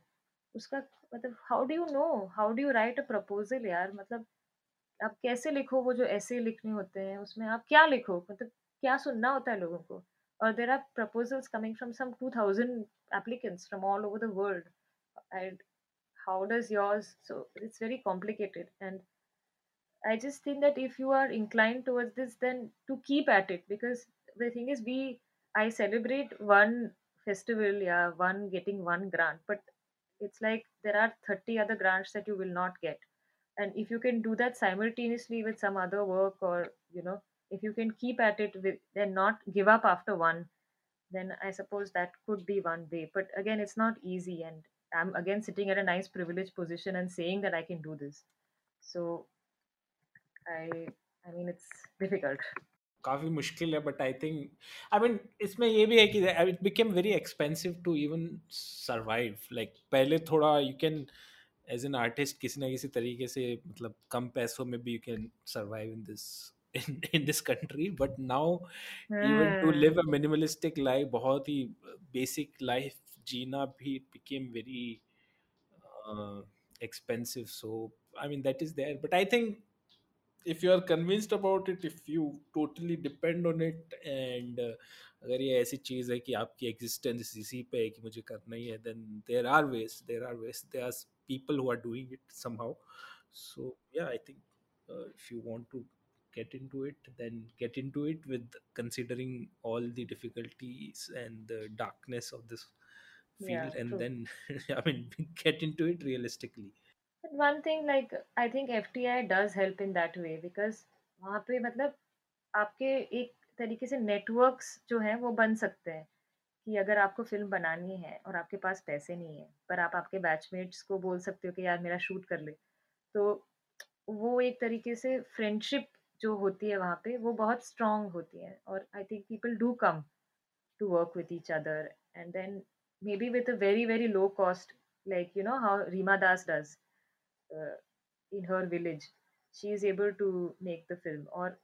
उसका मतलब how do you know how do you write a proposal यार मतलब आप कैसे लिखो वो जो ऐसे लिखने होते हैं, उसमें आप क्या लिखो? मतलब क्या सुनना होता है लोगों को? और there are proposals coming from some two thousand applicants from all over the world and how does yours so it's very complicated and I just think that if you are incline towards this then to keep at it because the thing is we I celebrate one festival या one getting one grant but it's like there are thirty other grants that you will not get and if you can do that simultaneously with some other work or you know if you can keep at it with then not give up after one then i suppose that could be one way but again it's not easy and i'm again sitting at a nice privileged position and saying that i can do this so i i mean it's difficult काफी मुश्किल है but I think I mean इसमें ये भी है कि it became very expensive to even survive like पहले थोड़ा you can as an artist किसी ना किसी तरीके से मतलब कम पैसों में भी you can survive in this in in this country but now yeah. even to Hmm. live a minimalistic life बहुत ही basic life जीना भी it became very uh, expensive so i mean that is there but i think if you are convinced about it if you totally depend on it and uh, अगर ये ऐसी चीज़ है कि आपकी एग्जिस्टेंस इसी पे है कि मुझे करना ही है then there are ways there are ways there are People who are doing it somehow so yeah i think uh, if you want to get into it then get into it with considering all the difficulties and the darkness of this field Yeah, and true. then [laughs] i mean [laughs] get into it realistically But one thing like I think FTI does help in that way because वहाँ पे मतलब आपके एक तरीके से networks जो हैं वो बन सकते हैं कि अगर आपको फ़िल्म बनानी है और आपके पास पैसे नहीं है पर आप आपके बैचमेट्स को बोल सकते हो कि यार मेरा शूट कर ले। तो वो एक तरीके से फ्रेंडशिप जो होती है वहाँ पे वो बहुत स्ट्रांग होती है और I think people do come to work with each other and then maybe with a very very low cost like you know how Reema Das does in her village. She is able to make the film और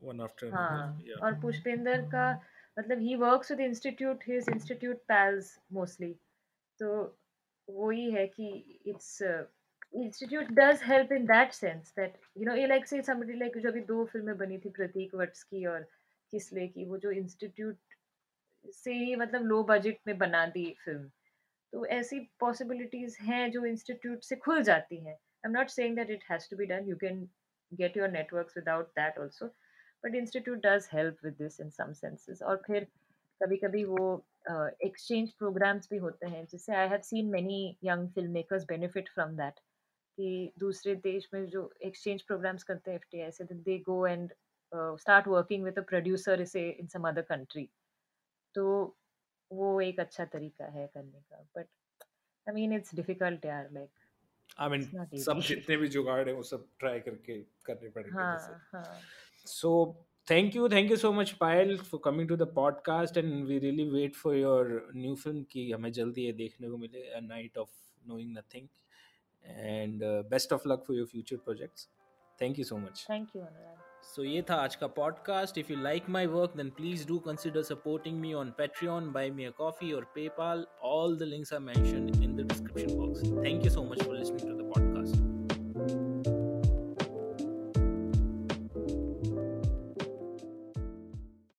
one after another हाँ और पुष्पेंद्र का मतलब he works with institute his institute pals mostly. तो वही है कि it's uh, institute does help in that sense that you know you like say somebody like जो अभी दो फ़िल्में बनी थी प्रतीक वट्स की और किसले की वो जो इंस्टीट्यूट से ही मतलब लो बजट में बना दी फ़िल्म तो ऐसी पॉसिबिलिटीज हैं जो इंस्टीट्यूट से खुल जाती हैं. I am not saying that it has to be done you can get your networks without that also but institute does help with this in some senses और फिर कभी कभी वो एक्सचेंज uh, प्रोग्राम्स भी होते हैं। जिससे I have seen many young film makers benefit from that कि दूसरे देश में जो एक्सचेंज प्रोग्राम्स करते हैं एफ़ टी आई से they go and start working with a producer इसे इन सम अदर कंट्री तो वो एक अच्छा तरीका है करने का but I mean it's difficult यार लाइक I mean, सब जितने भी जुगाड़ है वो सब ट्राई करके करने पड़ेंगे हाँ हाँ। So thank you, thank you so much, Payal, for coming to the podcast, and we really wait for your new film कि हमें जल्दी ये देखने को मिले A Night of Knowing Nothing, and uh, best of luck for your future projects. Thank you so much. Thank you Anurag So ये था आज का podcast. If you like my work, then please do consider supporting me on Patreon, buy me a coffee or PayPal. All the links are mentioned in the description box. Thank you so much for listening to the podcast.